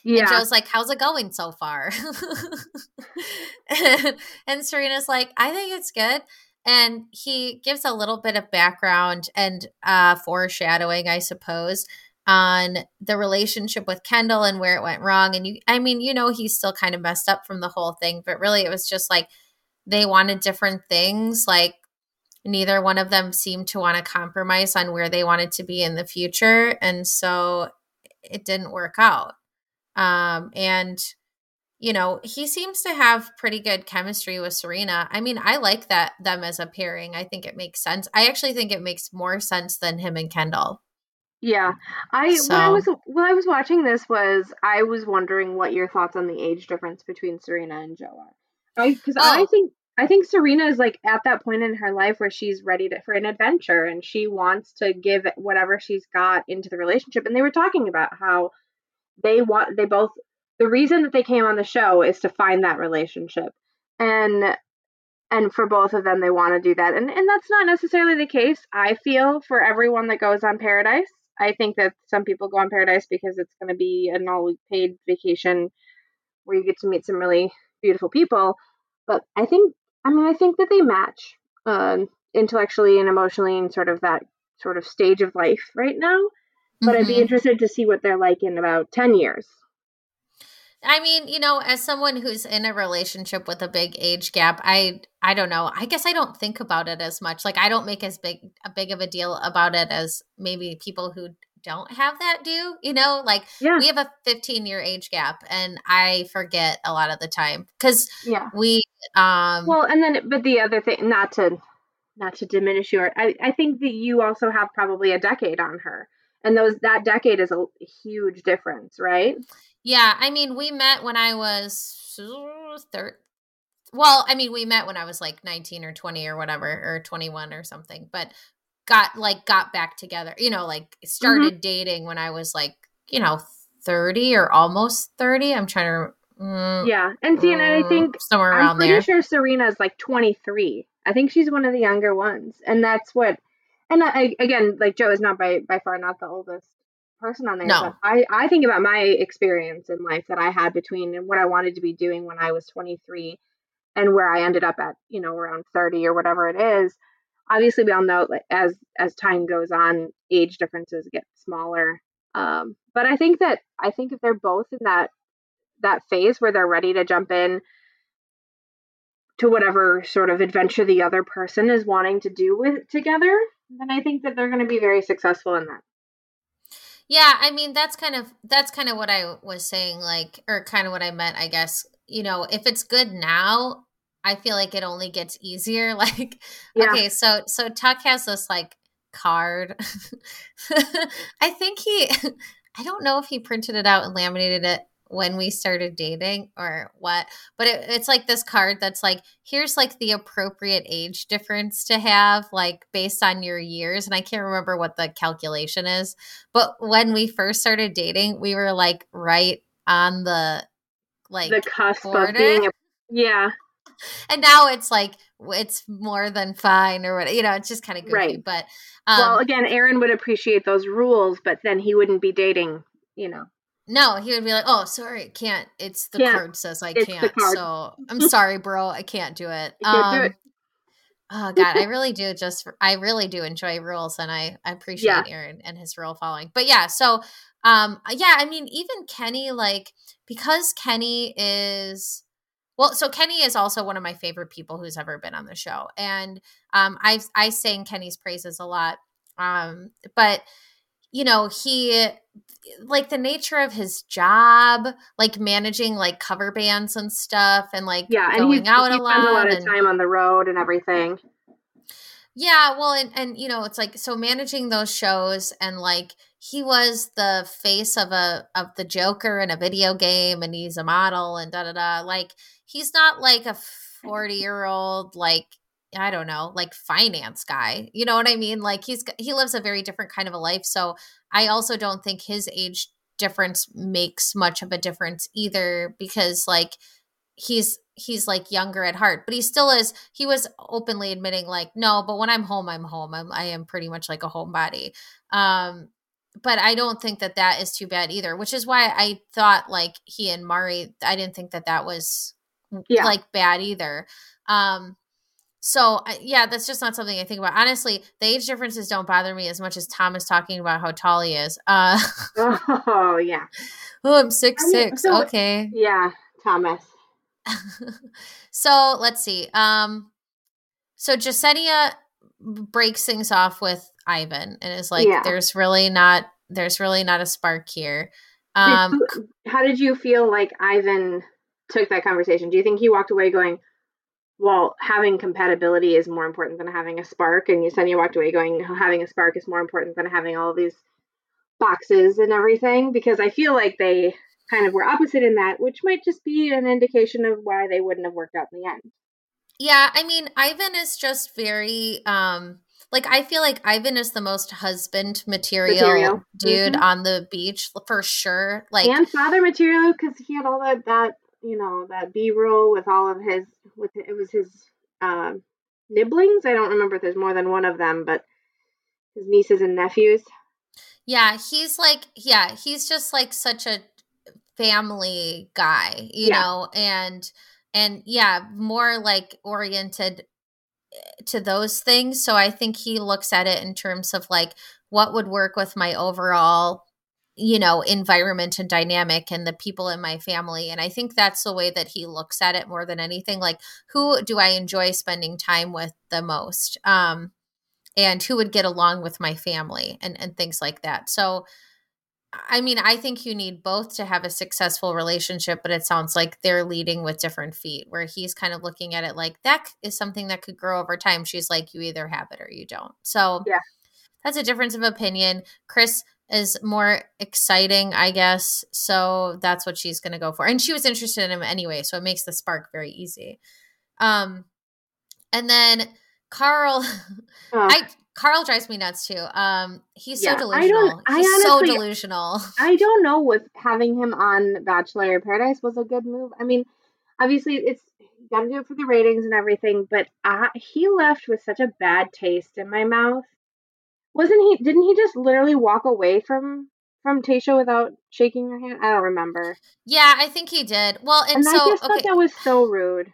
yeah. And Joe's like, "How's it going so far?" and, [LAUGHS] and Serena's like, "I think it's good." And he gives a little bit of background and uh, foreshadowing, I suppose, on the relationship with Kendall and where it went wrong. And you, I mean, you know, he's still kind of messed up from the whole thing, but really, it was just like they wanted different things. Like neither one of them seemed to want to compromise on where they wanted to be in the future and so it didn't work out. Um, and you know he seems to have pretty good chemistry with serena. I mean i like that them as a pairing. I think it makes sense. I actually think it makes more sense than him and kendall. Yeah. I so. when i was when i was watching this was i was wondering what your thoughts on the age difference between serena and joe are because oh. i think I think Serena is like at that point in her life where she's ready to, for an adventure and she wants to give whatever she's got into the relationship. And they were talking about how they want, they both, the reason that they came on the show is to find that relationship. And, and for both of them, they want to do that. And, and that's not necessarily the case, I feel, for everyone that goes on Paradise. I think that some people go on Paradise because it's going to be an all paid vacation where you get to meet some really beautiful people. But I think I mean, I think that they match uh, intellectually and emotionally in sort of that sort of stage of life right now. But mm-hmm. I'd be mm-hmm. interested to see what they're like in about 10 years. I mean, you know, as someone who's in a relationship with a big age gap, I I don't know. I guess I don't think about it as much. Like I don't make as big a big of a deal about it as maybe people who don't have that do. You know, like Yeah. we have a 15 year age gap, and I forget a lot of the time because Yeah. we um Well, and then, but the other thing, not to, not to diminish your, I, I think that you also have probably a decade on her, and those that decade is a huge difference, right? Yeah, I mean, we met when I was third. Well, I mean, we met when I was like 19 or 20 or whatever, or 21 or something, but got like got back together, you know, like started dating when I was like, you know, 30 or almost 30. I'm trying to, mm, Yeah, and see, and I mm, think somewhere I'm pretty there. sure Serena's like 23. I think she's one of the younger ones, and that's what. And I, again, like Joe is not by by far not the oldest person on there. No. I I think about my experience in life that I had between and what I wanted to be doing when I was 23 and where I ended up at, you know, around 30 or whatever it is. Obviously, we all know like as as time goes on, age differences get smaller. Um, but I think that I think if they're both in that that phase where they're ready to jump in to whatever sort of adventure the other person is wanting to do with together, then I think that they're going to be very successful in that. Yeah, I mean that's kind of that's kind of what I was saying like or kind of what I meant, I guess. You know, if it's good now, I feel like it only gets easier [LAUGHS] like Yeah. okay, so so Tuck has this like card. [LAUGHS] I think he [LAUGHS] I don't know if he printed it out and laminated it when we started dating or what, but it, it's like this card that's like here's like the appropriate age difference to have like based on your years and I can't remember what the calculation is, but when we first started dating, we were like right on the like the cusp border. of being a yeah, [LAUGHS] and now it's like it's more than fine or what you know it's just kind of goofy Right. but um well, again, Aaron would appreciate those rules, but then he wouldn't be dating, you know. no he would be like oh sorry can't it's the Can't. card says i It's can't so i'm [LAUGHS] sorry bro i can't do it do Um, it. oh [LAUGHS] god i really do just i really do enjoy rules and i i appreciate Yeah. aaron and his rule following but yeah so um yeah i mean even kenny like because kenny is well so kenny is also one of my favorite people who's ever been on the show and um i i sing kenny's praises a lot um but you know he like the nature of his job like managing like cover bands and stuff and like Yeah, and going out a lot a lot of and- time on the road and everything. yeah, well, and and you know, it's like so managing those shows and like he was the face of a of the Joker in a video game, and he's a model and da da da. Like he's not like a forty year old like I don't know like finance guy. You know what I mean? Like he's he lives a very different kind of a life. So I also don't think his age difference makes much of a difference either because like he's he's like younger at heart but he still is he was openly admitting like no but when i'm home i'm home i'm i am pretty much like a homebody um but i don't think that that is too bad either which is why i thought like he and mari i didn't think that that was Yeah. like bad either um so yeah that's just not something i think about honestly the age differences don't bother me as much as thomas talking about how tall he is uh [LAUGHS] Oh yeah, oh i'm six I mean, six so- okay yeah, Thomas. [LAUGHS] so let's see. Um, so Jessenia breaks things off with Ivan and is like, Yeah. "There's really not, there's really not a spark here." Did Um, you- how did you feel like Ivan took that conversation? Do you think he walked away going, "Well, having compatibility is more important than having a spark," and Jessenia walked away going, "Having a spark is more important than having all these boxes and everything"? Because I feel like they kind of were opposite in that, which might just be an indication of why they wouldn't have worked out in the end. yeah, I mean, Ivan is just very, um, like I feel like Ivan is the most husband material, Material. dude Mhm. on the beach for sure. Like, and father material because he had all that that you know that B roll with all of his with it was his um, nibblings. I don't remember if there's more than one of them, but his nieces and nephews. Yeah, he's like, yeah, he's just like such a family guy, you Yeah. know, and and yeah, more like oriented eh, to those things. So I think he looks at it in terms of like what would work with my overall, you know, environment and dynamic and the people in my family. And I think that's the way that he looks at it more than anything. Like, who do I enjoy spending time with the most? Um, and who would get along with my family and and things like that. So I mean, I think you need both to have a successful relationship, but it sounds like they're leading with different feet, where he's kind of looking at it like that is something that could grow over time. She's like, you either have it or you don't. So yeah, that's a difference of opinion. Chris is more exciting, I guess. So that's what she's going to go for. And she was interested in him anyway, so it makes the spark very easy. Um, and then Karl, [LAUGHS] uh, I Karl drives me nuts too. Um, he's yeah, so delusional. I he's honestly, so delusional. I don't know if having him on Bachelor in Paradise was a good move. I mean, obviously it's got to do it for the ratings and everything, but I, he left with such a bad taste in my mouth. Wasn't he? Didn't he just literally walk away from from Tayshia without shaking her hand? I don't remember. Yeah, I think he did. Well, and, and so I just okay. thought that was so rude.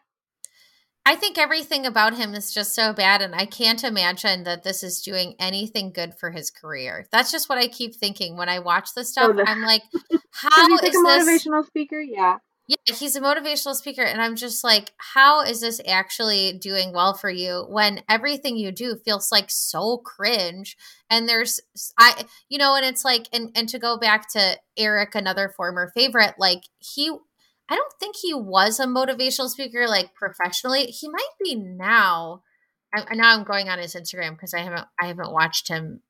I think everything about him is just so bad, and I can't imagine that this is doing anything good for his career. That's just what I keep thinking when I watch this stuff. Oh, the- I'm like, [LAUGHS] how is like a motivational this- speaker? Yeah. Yeah, he's a motivational speaker, and I'm just like, how is this actually doing well for you when everything you do feels like so cringe? And there's, I, you know, and it's like, and and to go back to Eric, another former favorite, like he I don't think he was a motivational speaker like professionally. He might be now. I, now I'm going on his Instagram because I haven't I haven't watched him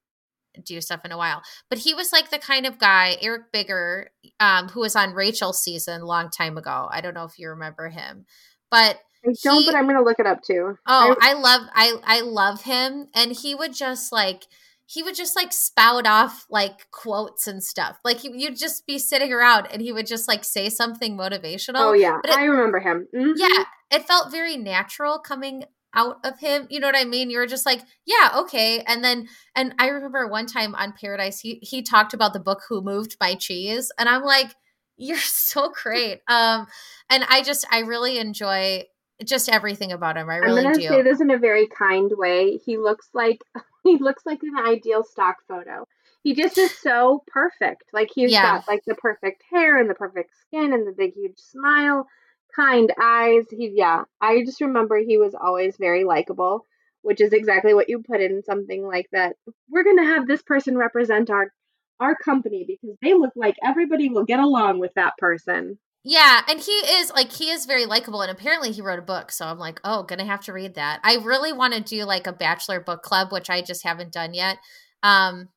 do stuff in a while. But he was like the kind of guy, Eric Bigger, um, who was on Rachel's season a long time ago. I don't know if you remember him, but I don't. He, but I'm gonna look it up too. Oh, I, I love I I love him, and he would just like he would just like spout off like quotes and stuff. Like he, you'd just be sitting around and he would just like say something motivational. Oh yeah, it, I remember him. Mm-hmm. Yeah, it felt very natural coming out of him. You know what I mean? You're just like, yeah, okay. And then and I remember one time on Paradise, he he talked about the book Who Moved My Cheese, and I'm like, you're [LAUGHS] so great. Um, and I just I really enjoy just everything about him. I really I'm gonna do. say this in a very kind way. He looks like [LAUGHS] he looks like an ideal stock photo. He just is so perfect. Like he's yeah. got like the perfect hair and the perfect skin and the big huge smile, kind eyes. He yeah. I just remember he was always very likable, which is exactly what you put in something like that. We're gonna have this person represent our our company because they look like everybody will get along with that person. Yeah, and he is like he is very likable, and apparently he wrote a book. So I'm like, oh, gonna have to read that. I really want to do like a bachelor book club, which I just haven't done yet. Um,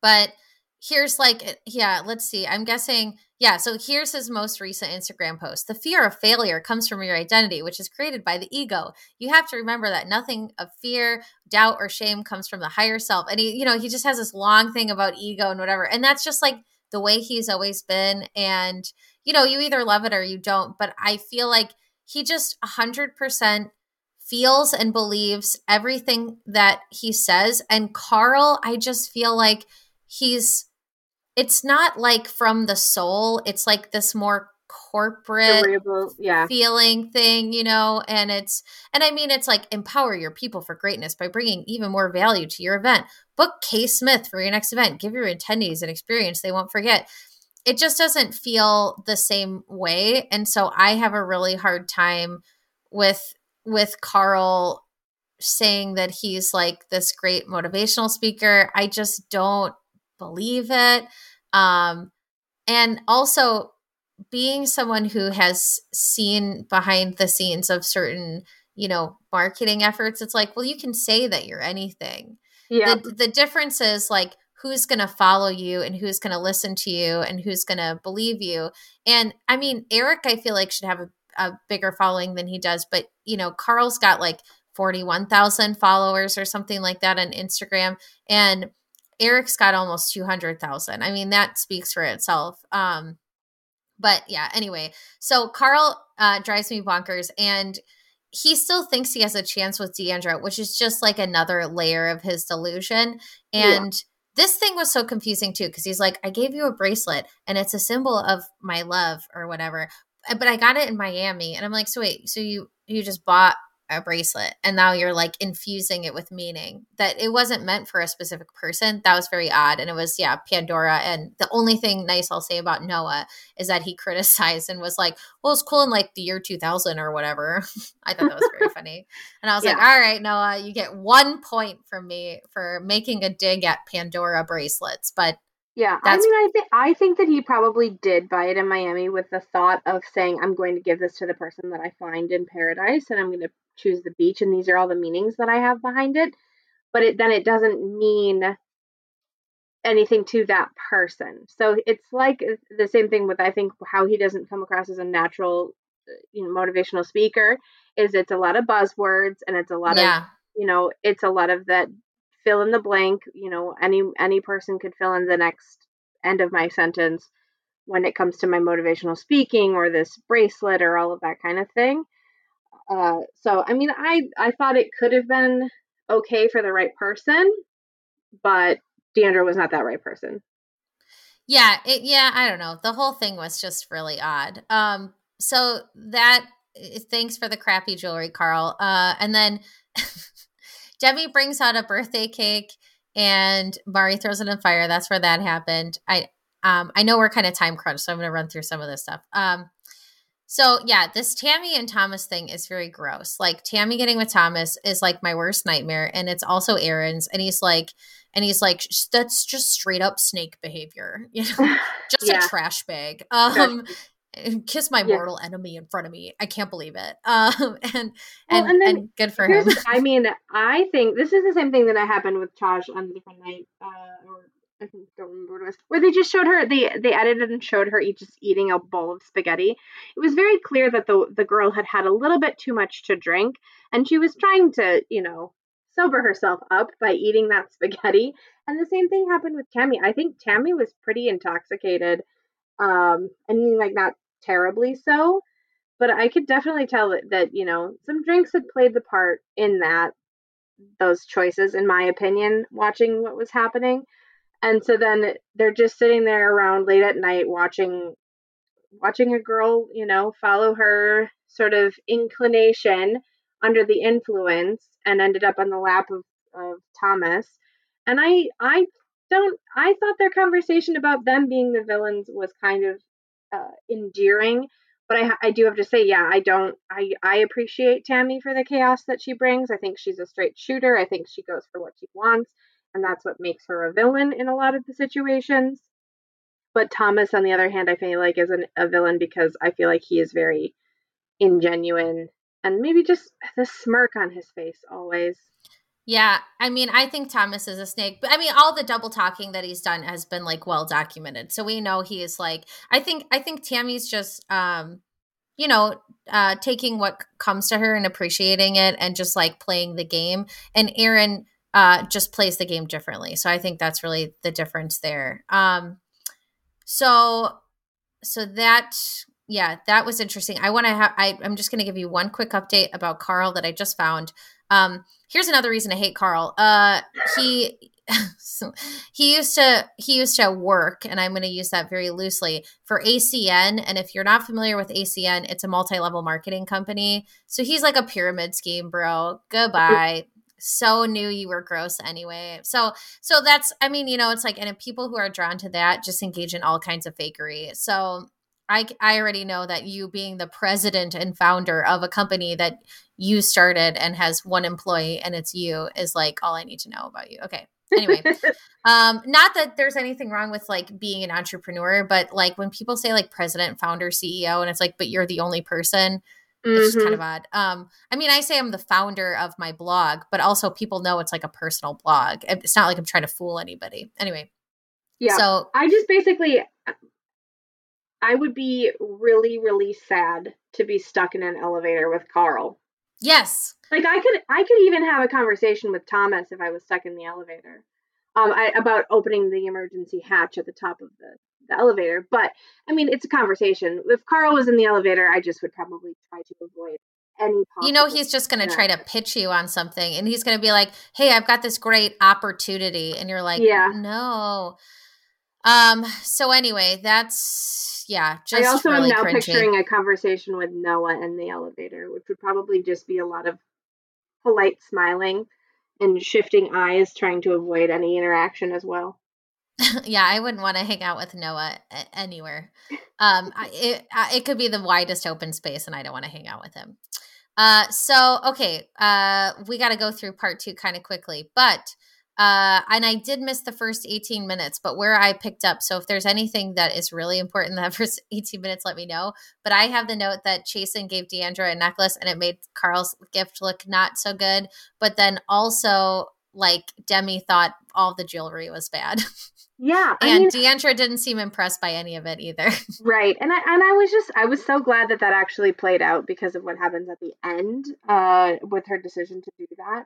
but here's like, eh, yeah, let's see. I'm guessing, yeah. So here's his most recent Instagram post. The fear of failure comes from your identity, which is created by the ego. You have to remember that nothing of fear, doubt, or shame comes from the higher self. And he, you know, he just has this long thing about ego and whatever, and that's just like the way he's always been, and you know, you either love it or you don't. But I feel like he just 100% feels and believes everything that he says. And Karl, I just feel like he's, it's not like from the soul, it's like this more corporate yeah. feeling thing, you know, and it's and I mean it's like empower your people for greatness by bringing even more value to your event. Book K Smith for your next event. Give your attendees an experience they won't forget it just doesn't feel the same way and so i have a really hard time with with karl saying that he's like this great motivational speaker i just don't believe it um and also being someone who has seen behind the scenes of certain you know marketing efforts it's like well you can say that you're anything yeah the, the difference is like who's going to follow you and who's going to listen to you and who's going to believe you. And I mean, Eric, I feel like should have a, a bigger following than he does, but you know, Karl's got like 41,000 followers or something like that on Instagram. And Eric's got almost 200,000. I mean, that speaks for itself. Um, but yeah, anyway, so Karl uh, drives me bonkers and he still thinks he has a chance with Deandra, which is just like another layer of his delusion. And yeah this thing was so confusing too because he's like i gave you a bracelet and it's a symbol of my love or whatever but i got it in miami and i'm like so wait so you you just bought a bracelet and now you're like infusing it with meaning that it wasn't meant for a specific person that was very odd and it was yeah pandora and the only thing nice i'll say about noah is that he [LAUGHS] criticized and was like well it's cool in like the year 2000 or whatever [LAUGHS] i thought that was very [LAUGHS] funny and i was yeah. like all right noah you get one point from me for making a dig at pandora bracelets but yeah, I mean, I think I think that he probably did buy it in Miami with the thought of saying, "I'm going to give this to the person that I find in paradise, and I'm going to choose the beach, and these are all the meanings that I have behind it." But it then it doesn't mean anything to that person. So it's like uh, the same thing with I think how he doesn't come across as a natural, uh, you know, motivational speaker. Is it's a lot of buzzwords and it's a lot yeah. of you know it's a lot of that fill in the blank you know any any person could fill in the next end of my sentence when it comes to my motivational speaking or this bracelet or all of that kind of thing. Uh, so i mean i i thought it could have been okay for the right person but deandra was not that right person. Yeah it, yeah i don't know. The whole thing was just really odd. Um so that eh, thanks for the crappy jewelry karl. Uh and then [LAUGHS] Demi brings out a birthday cake and Mari throws it in fire. That's where that happened. I um I know we're kind of time crunched, so I'm gonna run through some of this stuff. Um so yeah, this Tammy and Thomas thing is very gross. Like Tammy getting with Thomas is like my worst nightmare, and it's also Aaron's. And he's like, and he's like, that's just straight up snake behavior, [LAUGHS] you know, [LAUGHS] just yeah. a trash bag. Um, [LAUGHS] kiss my yeah. mortal enemy in front of me. I can't believe it. [LAUGHS] Um, and well, and, and, and, good for him. I mean, I think this is the same thing that happened with Taj on the different night, uh, or I don't remember what it was, where they just showed her they they edited and showed her each just eating a bowl of spaghetti. It was very clear that the the girl had had a little bit too much to drink, and she was trying to, you know, sober herself up by eating that spaghetti. And the same thing happened with Tammy. I think Tammy was pretty intoxicated um i mean like not terribly so, but I could definitely tell that, that you know some drinks had played the part in that those choices, in my opinion, watching what was happening. And so then they're just sitting there around late at night watching watching a girl, you know, follow her sort of inclination under the influence and ended up on the lap of, of Thomas. And I I don't I thought their conversation about them being the villains was kind of uh, endearing. But I, I do have to say, yeah, I don't, I, I appreciate Tammy for the chaos that she brings. I think she's a straight shooter. I think she goes for what she wants, and that's what makes her a villain in a lot of the situations. But Thomas, on the other hand, I feel like is an, a villain because I feel like he is very ingenuine and maybe just the smirk on his face always. Yeah, I mean, I think Thomas is a snake, but I mean, all the double talking that he's done has been like well documented, so we know he is like. I think I think Tammy's just, um, you know, uh, taking what comes to her and appreciating it, and just like playing the game. And Aaron uh, just plays the game differently, so I think that's really the difference there. Um, so, so that yeah, that was interesting. I want to have. I'm just going to give you one quick update about Karl that I just found. Um, here's another reason I hate Karl. Uh, he so [LAUGHS] he used to he used to work, and I'm going to use that very loosely for ACN. And if you're not familiar with ACN, it's a multi-level marketing company. So he's like a pyramid scheme, bro. Goodbye. so knew you were gross anyway. So so that's I mean, you know, it's like and people who are drawn to that just engage in all kinds of fakery. So I, I already know that you being the president and founder of a company that you started and has one employee and it's you is like all I need to know about you. Okay. Anyway, [LAUGHS] um, not that there's anything wrong with like being an entrepreneur, but like when people say like president, founder, CEO, and it's like, but you're the only person, mm-hmm. it's just kind of odd. Um, I mean, I say I'm the founder of my blog, but also people know it's like a personal blog. It's not like I'm trying to fool anybody. Anyway. Yeah. So I just basically I would be really, really sad to be stuck in an elevator with Karl. Yes. Like I could I could even have a conversation with Thomas if I was stuck in the elevator. Um I, about opening the emergency hatch at the top of the, the elevator. But I mean it's a conversation. If Karl was in the elevator, I just would probably try to avoid any You know he's just going to try to pitch you on something and he's going to be like, "Hey, I've got this great opportunity." And you're like, yeah. "No." Um so anyway, that's yeah, just I also really am now cringy. picturing a conversation with Noah in the elevator, which would probably just be a lot of polite smiling and shifting eyes, trying to avoid any interaction as well. [LAUGHS] yeah, I wouldn't want to hang out with Noah anywhere. Um, it it could be the widest open space, and I don't want to hang out with him. Uh, so okay, uh, we got to go through part two kind of quickly, but uh, and I did miss the first 18 minutes, but where I picked up. So if there's anything that is really important in [LAUGHS] that first 18 minutes, let me know. But I have the note that Chasen gave Deandra a necklace and it made Karl's gift look not so good. But then also, like Demi thought all the jewelry was bad. [LAUGHS] Yeah, I and mean, Deandra didn't seem impressed by any of it either. [LAUGHS] Right, and I and I was just I was so glad that that actually played out because of what happens at the end uh, with her decision to do that.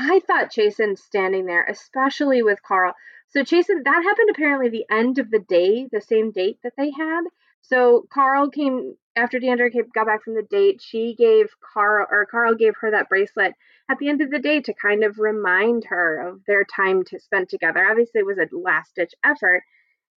I thought Chasen standing there, especially with Karl. So Chasen, that happened apparently the end of the day, the same date that they had. So Karl came after Deandra came, got back from the date. She gave Karl or Karl gave her that bracelet at the end of the day to kind of remind her of their time to spend together. Obviously, it was a last ditch effort,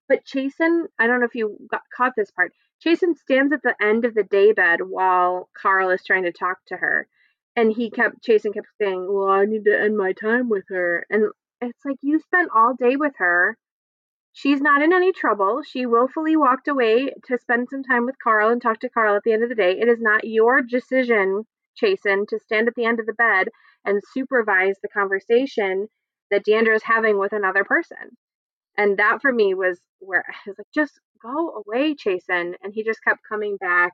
but Chasen, I don't know if you got, caught this part. Chasen stands at the end of the daybed while Karl is trying to talk to her and he kept Chasen kept saying, "Well, I need to end my time with her," and it's like you spent all day with her. She's not in any trouble. She willfully walked away to spend some time with Karl and talk to Karl at the end of the day. It is not your decision, Chasen, to stand at the end of the bed and supervise the conversation that Deandra is having with another person. And that for me was where I was like, just go away, Chasen. And he just kept coming back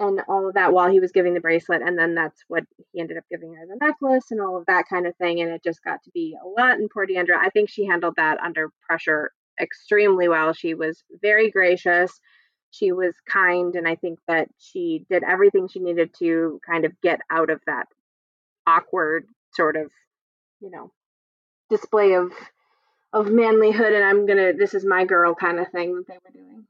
and all of that while he was giving the bracelet and then that's what he ended up giving her the necklace and all of that kind of thing and it just got to be a lot. And poor Deandra I think she handled that under pressure extremely well. She was very gracious. She was kind and I think that she did everything she needed to kind of get out of that awkward sort of you know display of of manlyhood and I'm gonna this is my girl kind of thing that they were doing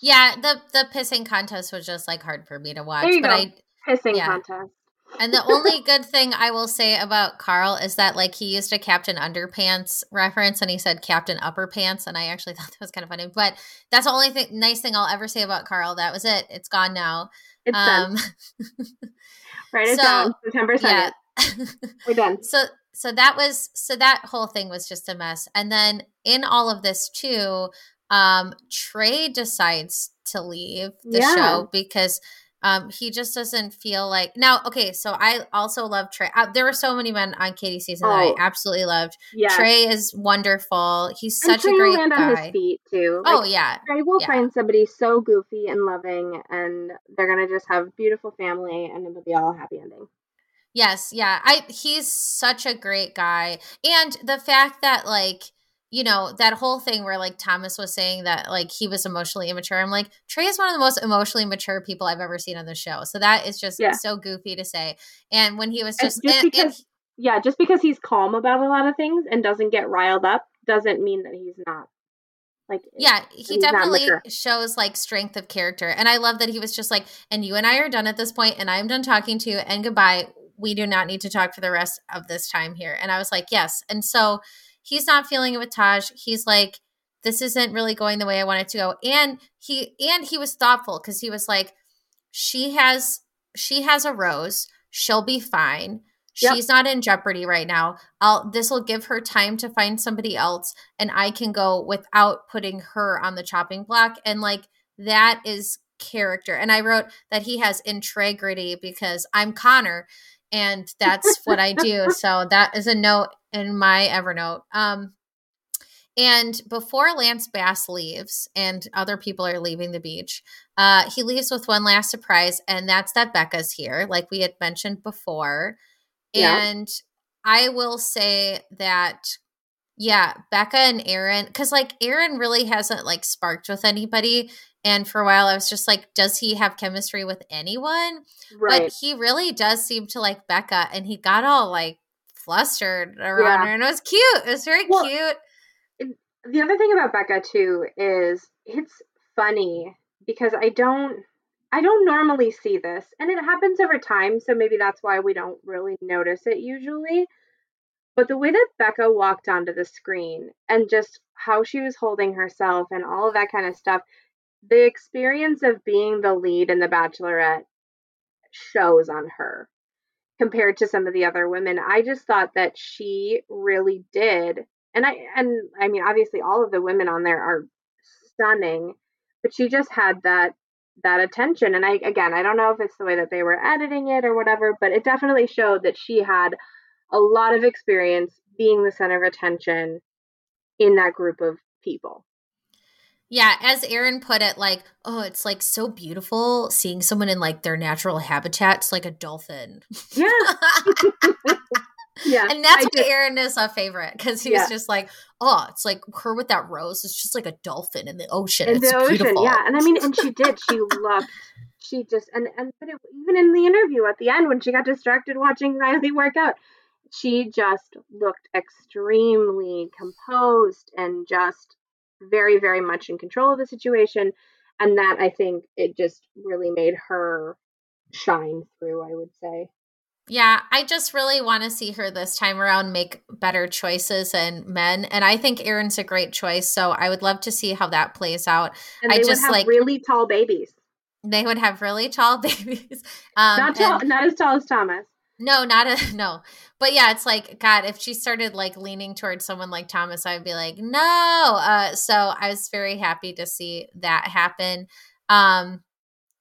yeah, the the pissing contest was just like hard for me to watch. but go. I pissing yeah. contest. And the [LAUGHS] only good thing I will say about Karl is that like he used a Captain Underpants reference and he said Captain Upper Pants and I actually [LAUGHS] thought that was kind of funny. But that's the only thing nice thing I'll ever say about Karl. That was it. It's gone now. It's um, done. [LAUGHS] Write it so, down. September 2nd. Yeah. We're done. So so that was so that whole thing was just a mess. And then in all of this too, um, Trey decides to leave the yeah. show because um, he just doesn't feel like now. Okay, so I also love Trey. Uh, there were so many men on Katie season oh, that I oh. absolutely loved. Yeah. Trey is wonderful. He's such a great land guy. on his feet too. Oh, like, oh yeah, Trey will yeah. find somebody so goofy and loving, and they're gonna just have beautiful family, and it'll be all happy ending. Yes, yeah. I he's such a great guy, and the fact that like you know, that whole thing where like Thomas was saying that like he was emotionally immature. I'm like, Trey is one of the most emotionally mature people I've ever seen on the show. So that is just yeah. so goofy to say. And when he was just, just and, because, and, yeah, just because he's calm about a lot of things and doesn't get riled up doesn't mean that he's not like eh, yeah he definitely shows like strength of character and i love that he was just like and you and i are done at this point and i'm done talking to you and goodbye we do not need to talk for the rest of this time here and i was like yes and so he's not feeling it with Taj. He's like, this isn't really going the way I want it to go. And he and he was thoughtful because he was like, she has she has a rose. She'll be fine. Yep. She's not in jeopardy right now. I'll this will give her time to find somebody else and I can go without putting her on the chopping block. And like that is character. And I wrote that he has integrity because I'm Connor and that's what I do. [LAUGHS] So that is a note in my Evernote. Um, and before Lance Bass leaves and other people are leaving the beach, uh, he leaves with one last surprise, and that's that Becca's here, like we had mentioned before. Yeah. And I will say that, yeah, Becca and Aaron, because like Aaron really hasn't like sparked with anybody. And for a while, I was just like, does he have chemistry with anyone? Right. But he really does seem to like Becca, and he got all like flustered around yeah. her, and it was cute. It was very well, cute. The other thing about Becca too is it's funny because I don't I don't normally see this, and it happens over time, so maybe that's why we don't really notice it usually. But the way that Becca walked onto the screen and just how she was holding herself and all of that kind of stuff, the experience of being the lead in The Bachelorette shows on her compared to some of the other women. I just thought that she really did. And I and I mean obviously all of the women on there are stunning, but she just had that that attention and I again, I don't know if it's the way that they were editing it or whatever, but it definitely showed that she had a lot of experience being the center of attention in that group of people. Yeah, as Aaron put it, like, oh, it's like so beautiful seeing someone in like their natural habitats, like a dolphin. Yeah. [LAUGHS] yeah. And that's I why Aaron is a favorite because he's yeah. just like, oh, it's like her with that rose. It's just like a dolphin in the ocean. In it's the ocean, beautiful. yeah. And I mean, and she [LAUGHS] did. She loved. She just and and but it, even in the interview at the end when she got distracted watching Riley work out, she just looked extremely composed and just very, very much in control of the situation. And that I think it just really made her shine through, I would say. Yeah, I just really want to see her this time around make better choices and men. And I think Aaron's a great choice. So I would love to see how that plays out. And I just like really tall babies. They would have really tall [LAUGHS] babies. Um, not tall, and, not as tall as Thomas. No, not a [LAUGHS] no. But yeah, it's like God. If she started like leaning towards someone like Thomas, I would be like, no. Uh, so I was very happy to see that happen. Um,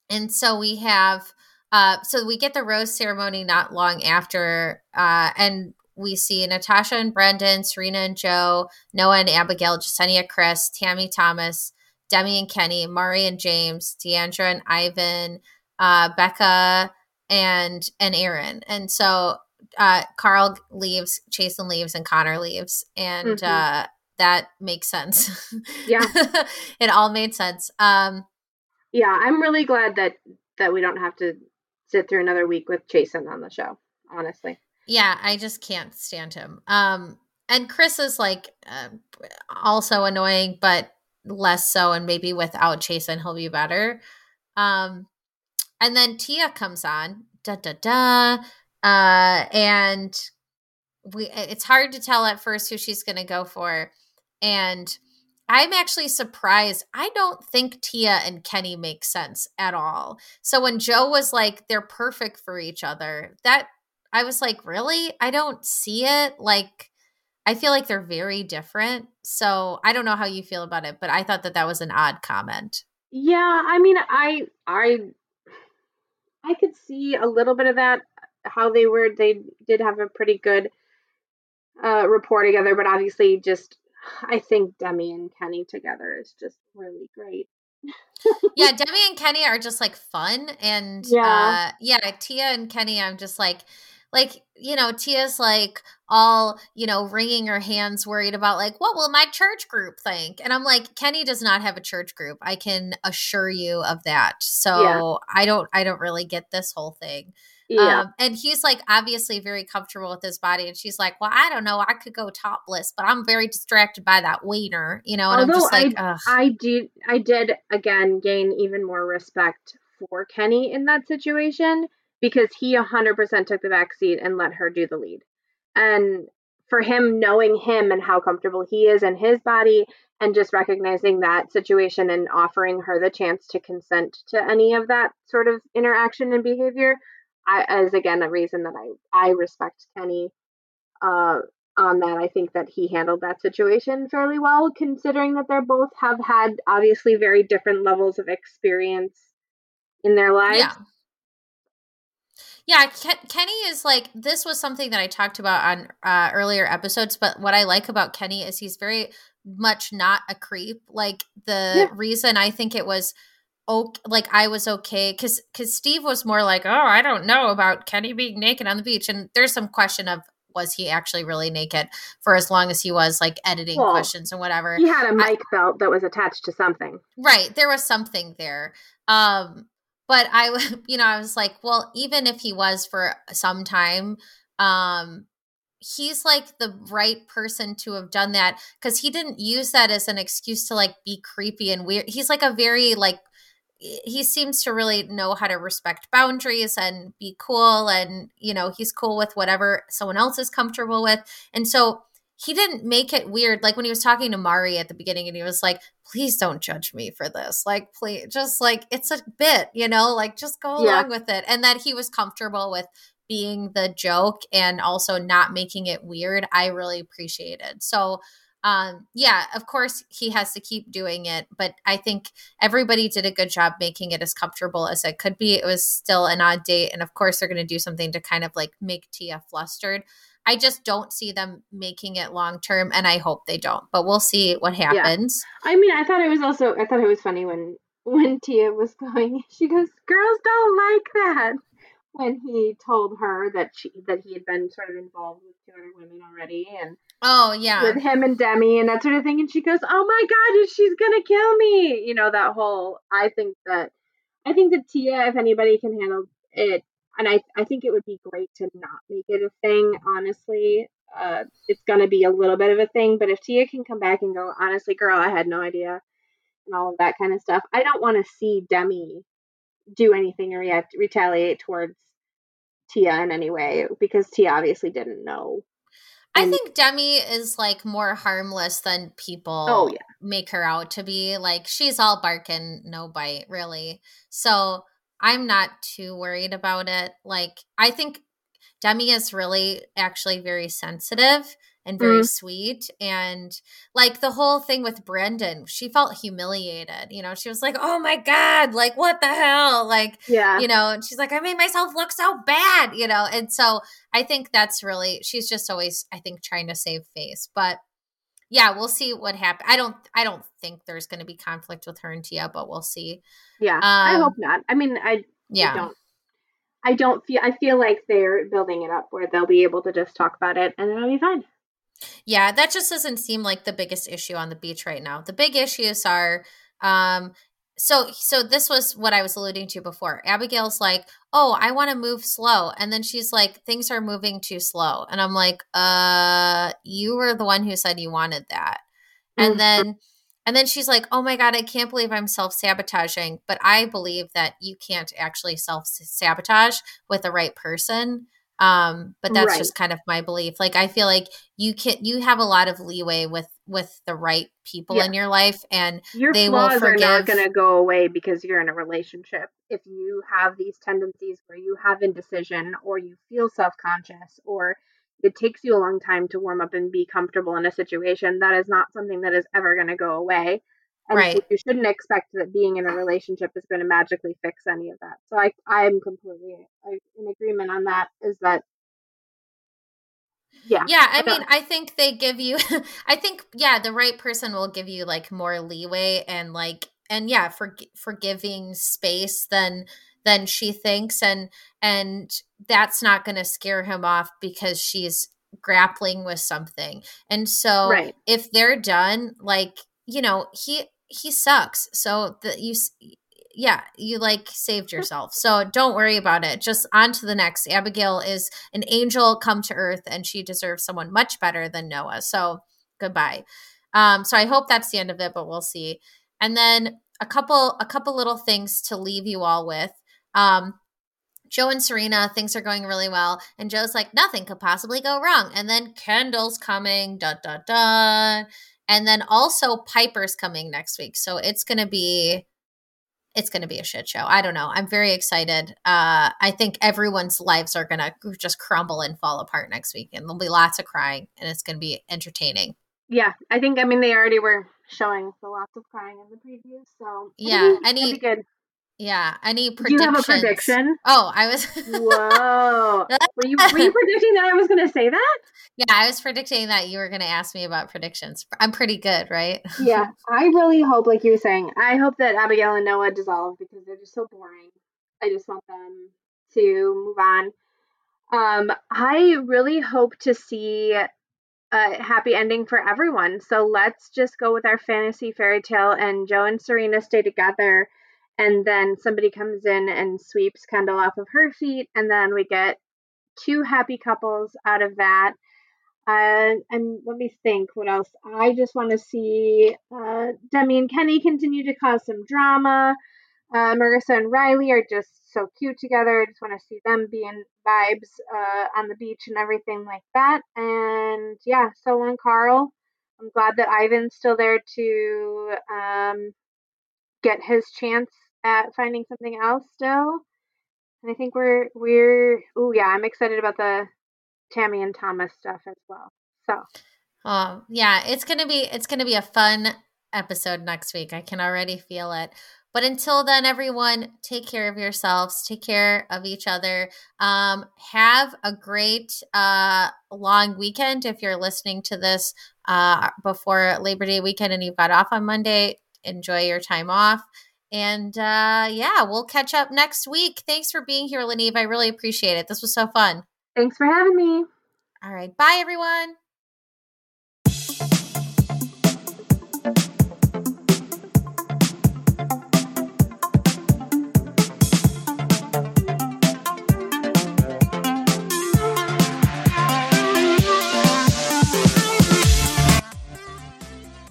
and so we have, uh, so we get the rose ceremony not long after, uh, and we see Natasha and Brendan, Serena and Joe, Noah and Abigail, Jessenia, Chris, Tammy, Thomas, Demi and Kenny, Mari and James, Deandra and Ivan, uh, Becca and and Aaron. And so uh, Karl leaves, Chasen leaves, and Connor leaves, and mm-hmm. uh, that makes sense. Yeah, [LAUGHS] it all made sense. Um, yeah, I'm really glad that that we don't have to sit through another week with Chasen on the show. Honestly, yeah, I just can't stand him. Um, and Chris is like uh, also annoying, but less so, and maybe without Chasen, he'll be better. Um, and then Tia comes on, da da da, uh, and we it's hard to tell at first who she's going to go for, and I'm actually surprised. I don't think Tia and Kenny make sense at all. So when Joe was like they're perfect for each other, that I was like, really? I don't see it. Like I feel like they're very different. So I don't know how you feel about it, but I thought that that was an odd comment. Yeah, I mean, I I I could see a little bit of that. How they were, they did have a pretty good uh, rapport together, but obviously, just I think Demi and Kenny together is just really great. yeah, [LAUGHS] Demi and Kenny are just like fun, and yeah, uh, yeah, Tia and Kenny, I'm just like like you know tia's like all you know wringing her hands worried about like what will my church group think and i'm like kenny does not have a church group i can assure you of that so yeah. i don't i don't really get this whole thing yeah. Um, and he's like obviously very comfortable with his body. And she's like, Well, I don't know. I could go topless, but I'm very distracted by that wiener, you know? And Although I'm just like, I, I did, I did again gain even more respect for Kenny in that situation because he 100% took the back seat and let her do the lead. And for him knowing him and how comfortable he is in his body and just recognizing that situation and offering her the chance to consent to any of that sort of interaction and behavior I, is again a reason that I I respect Kenny uh, on that. I think that he handled that situation fairly well, considering that they're both have had obviously very different levels of experience in their lives. Yeah. Yeah, Ken- Kenny is like this was something that I talked about on uh, earlier episodes. But what I like about Kenny is he's very much not a creep. Like the yeah. reason I think it was okay, like I was okay because because Steve was more like, oh, I don't know about Kenny being naked on the beach, and there's some question of was he actually really naked for as long as he was like editing well, questions and whatever. He had a mic I, belt that was attached to something. Right, there was something there. Um, but I, [LAUGHS] you know, I was like, well, even if he was for some time, um, he's like the right person to have done that because he didn't use that as an excuse to like be creepy and weird. He's like a very like he seems to really know how to respect boundaries and be cool and you know he's cool with whatever someone else is comfortable with and so he didn't make it weird. Like when he was talking to Mari at the beginning and he was like, please don't judge me for this. Like, please, just like, it's a bit, you know, like just go along with it. And that he was comfortable with being the joke and also not making it weird, I really appreciated. So um yeah of course he has to keep doing it but i think everybody did a good job making it as comfortable as it could be it was still an odd date and of course they're going to do something to kind of like make tia flustered i just don't see them making it long term and i hope they don't but we'll see what happens yeah. i mean i thought it was also i thought it was funny when when tia was going [LAUGHS] she goes girls don't like that when he told her that she that he had been sort of involved with two other women already and oh yeah with him and demi and that sort of thing and she goes oh my god she's gonna kill me you know that whole i think that i think that tia if anybody can handle it and i i think it would be great to not make it a thing honestly uh it's gonna be a little bit of a thing but if tia can come back and go honestly girl i had no idea and all of that kind of stuff i don't want to see demi do anything or re- retaliate towards Tia in any way because Tia obviously didn't know. And I think Demi is like more harmless than people oh, yeah. make her out to be. Like she's all bark and no bite, really. So I'm not too worried about it. Like I think Demi is really actually very sensitive and very mm. sweet. And like the whole thing with Brendan, she felt humiliated. You know, she was like, oh my God, like what the hell? Like, yeah. you know, and she's like, I made myself look so bad, you know? And so I think that's really, she's just always, I think, trying to save face. But yeah, we'll see what happens. I don't, I don't think there's going to be conflict with her and Tia, but we'll see. Yeah, um, I hope not. I mean, I, yeah. I don't I don't feel I feel like they're building it up where they'll be able to just talk about it and it'll be fine. Yeah, that just doesn't seem like the biggest issue on the beach right now. The big issues are um so so this was what I was alluding to before. Abigail's like, "Oh, I want to move slow." And then she's like, "Things are moving too slow." And I'm like, "Uh, you were the one who said you wanted that." And mm-hmm. then and then she's like, "Oh my god, I can't believe I'm self-sabotaging." But I believe that you can't actually self-sabotage with the right person. Um, but that's right. just kind of my belief. Like I feel like you can you have a lot of leeway with with the right people yeah. in your life and your they flaws will forgive. are not going to go away because you're in a relationship. If you have these tendencies where you have indecision or you feel self-conscious or it takes you a long time to warm up and be comfortable in a situation, that is not something that is ever going to go away. And right. so you shouldn't expect that being in a relationship is going to magically fix any of that. So I I'm completely in agreement on that. Is that yeah yeah i mean i think they give you [LAUGHS] i think yeah the right person will give you like more leeway and like and yeah for forgiving space than than she thinks and and that's not going to scare him off because she's grappling with something and so right. if they're done like you know he he sucks. So that you yeah, you like saved yourself. So don't worry about it. Just on to the next. Abigail is an angel come to earth and she deserves someone much better than Noah. So goodbye. Um, so I hope that's the end of it, but we'll see. And then a couple a couple little things to leave you all with. Um, Joe and Serena, things are going really well. And Joe's like, nothing could possibly go wrong. And then Kendall's coming, da da da. And then also Pieper's coming next week. So it's going to be it's going to be a shit show. I don't know. I'm very excited. Uh, I think everyone's lives are going to just crumble and fall apart next week, and there'll be lots of crying, and it's going to be entertaining. Yeah, I think. I mean, they already were showing the lots of crying in the previews, so yeah, any good. Yeah. Any predictions? Do you have a prediction? Oh, I was. [LAUGHS] Whoa. were you were you predicting that I was going to say that? Yeah, I was predicting that you were going to ask me about predictions. I'm pretty good, right? yeah, [LAUGHS] I really hope, like you were saying, I hope that Abigail and Noah dissolve because they're just so boring. I just want them to move on. Um, I really hope to see a happy ending for everyone. So let's just go with our fantasy fairy tale and Joe and Serena stay together and then somebody comes in and sweeps Kendall off of her feet, and then we get two happy couples out of that. Uh, and let me think what else. I just want to see uh, Demi and Kenny continue to cause some drama. Uh, Maurissa and Riley are just so cute together. I just want to see them being vibes uh, on the beach and everything like that. And yeah, so long, Karl. I'm glad that Ivan's still there to um, get his chance at finding something else still. And I think we're we're oh yeah, I'm excited about the Tammy and Thomas stuff as well. So Oh, yeah, it's going to be it's going to be a fun episode next week. I can already feel it. But until then, everyone, take care of yourselves, take care of each other. Um, have a great uh, long weekend if you're listening to this uh, before Labor Day weekend and you've got off on Monday. Enjoy your time off. And uh, yeah, we'll catch up next week. Thanks for being here, Leneve. I really appreciate it. This was so fun. Thanks for having me. All right. Bye, everyone.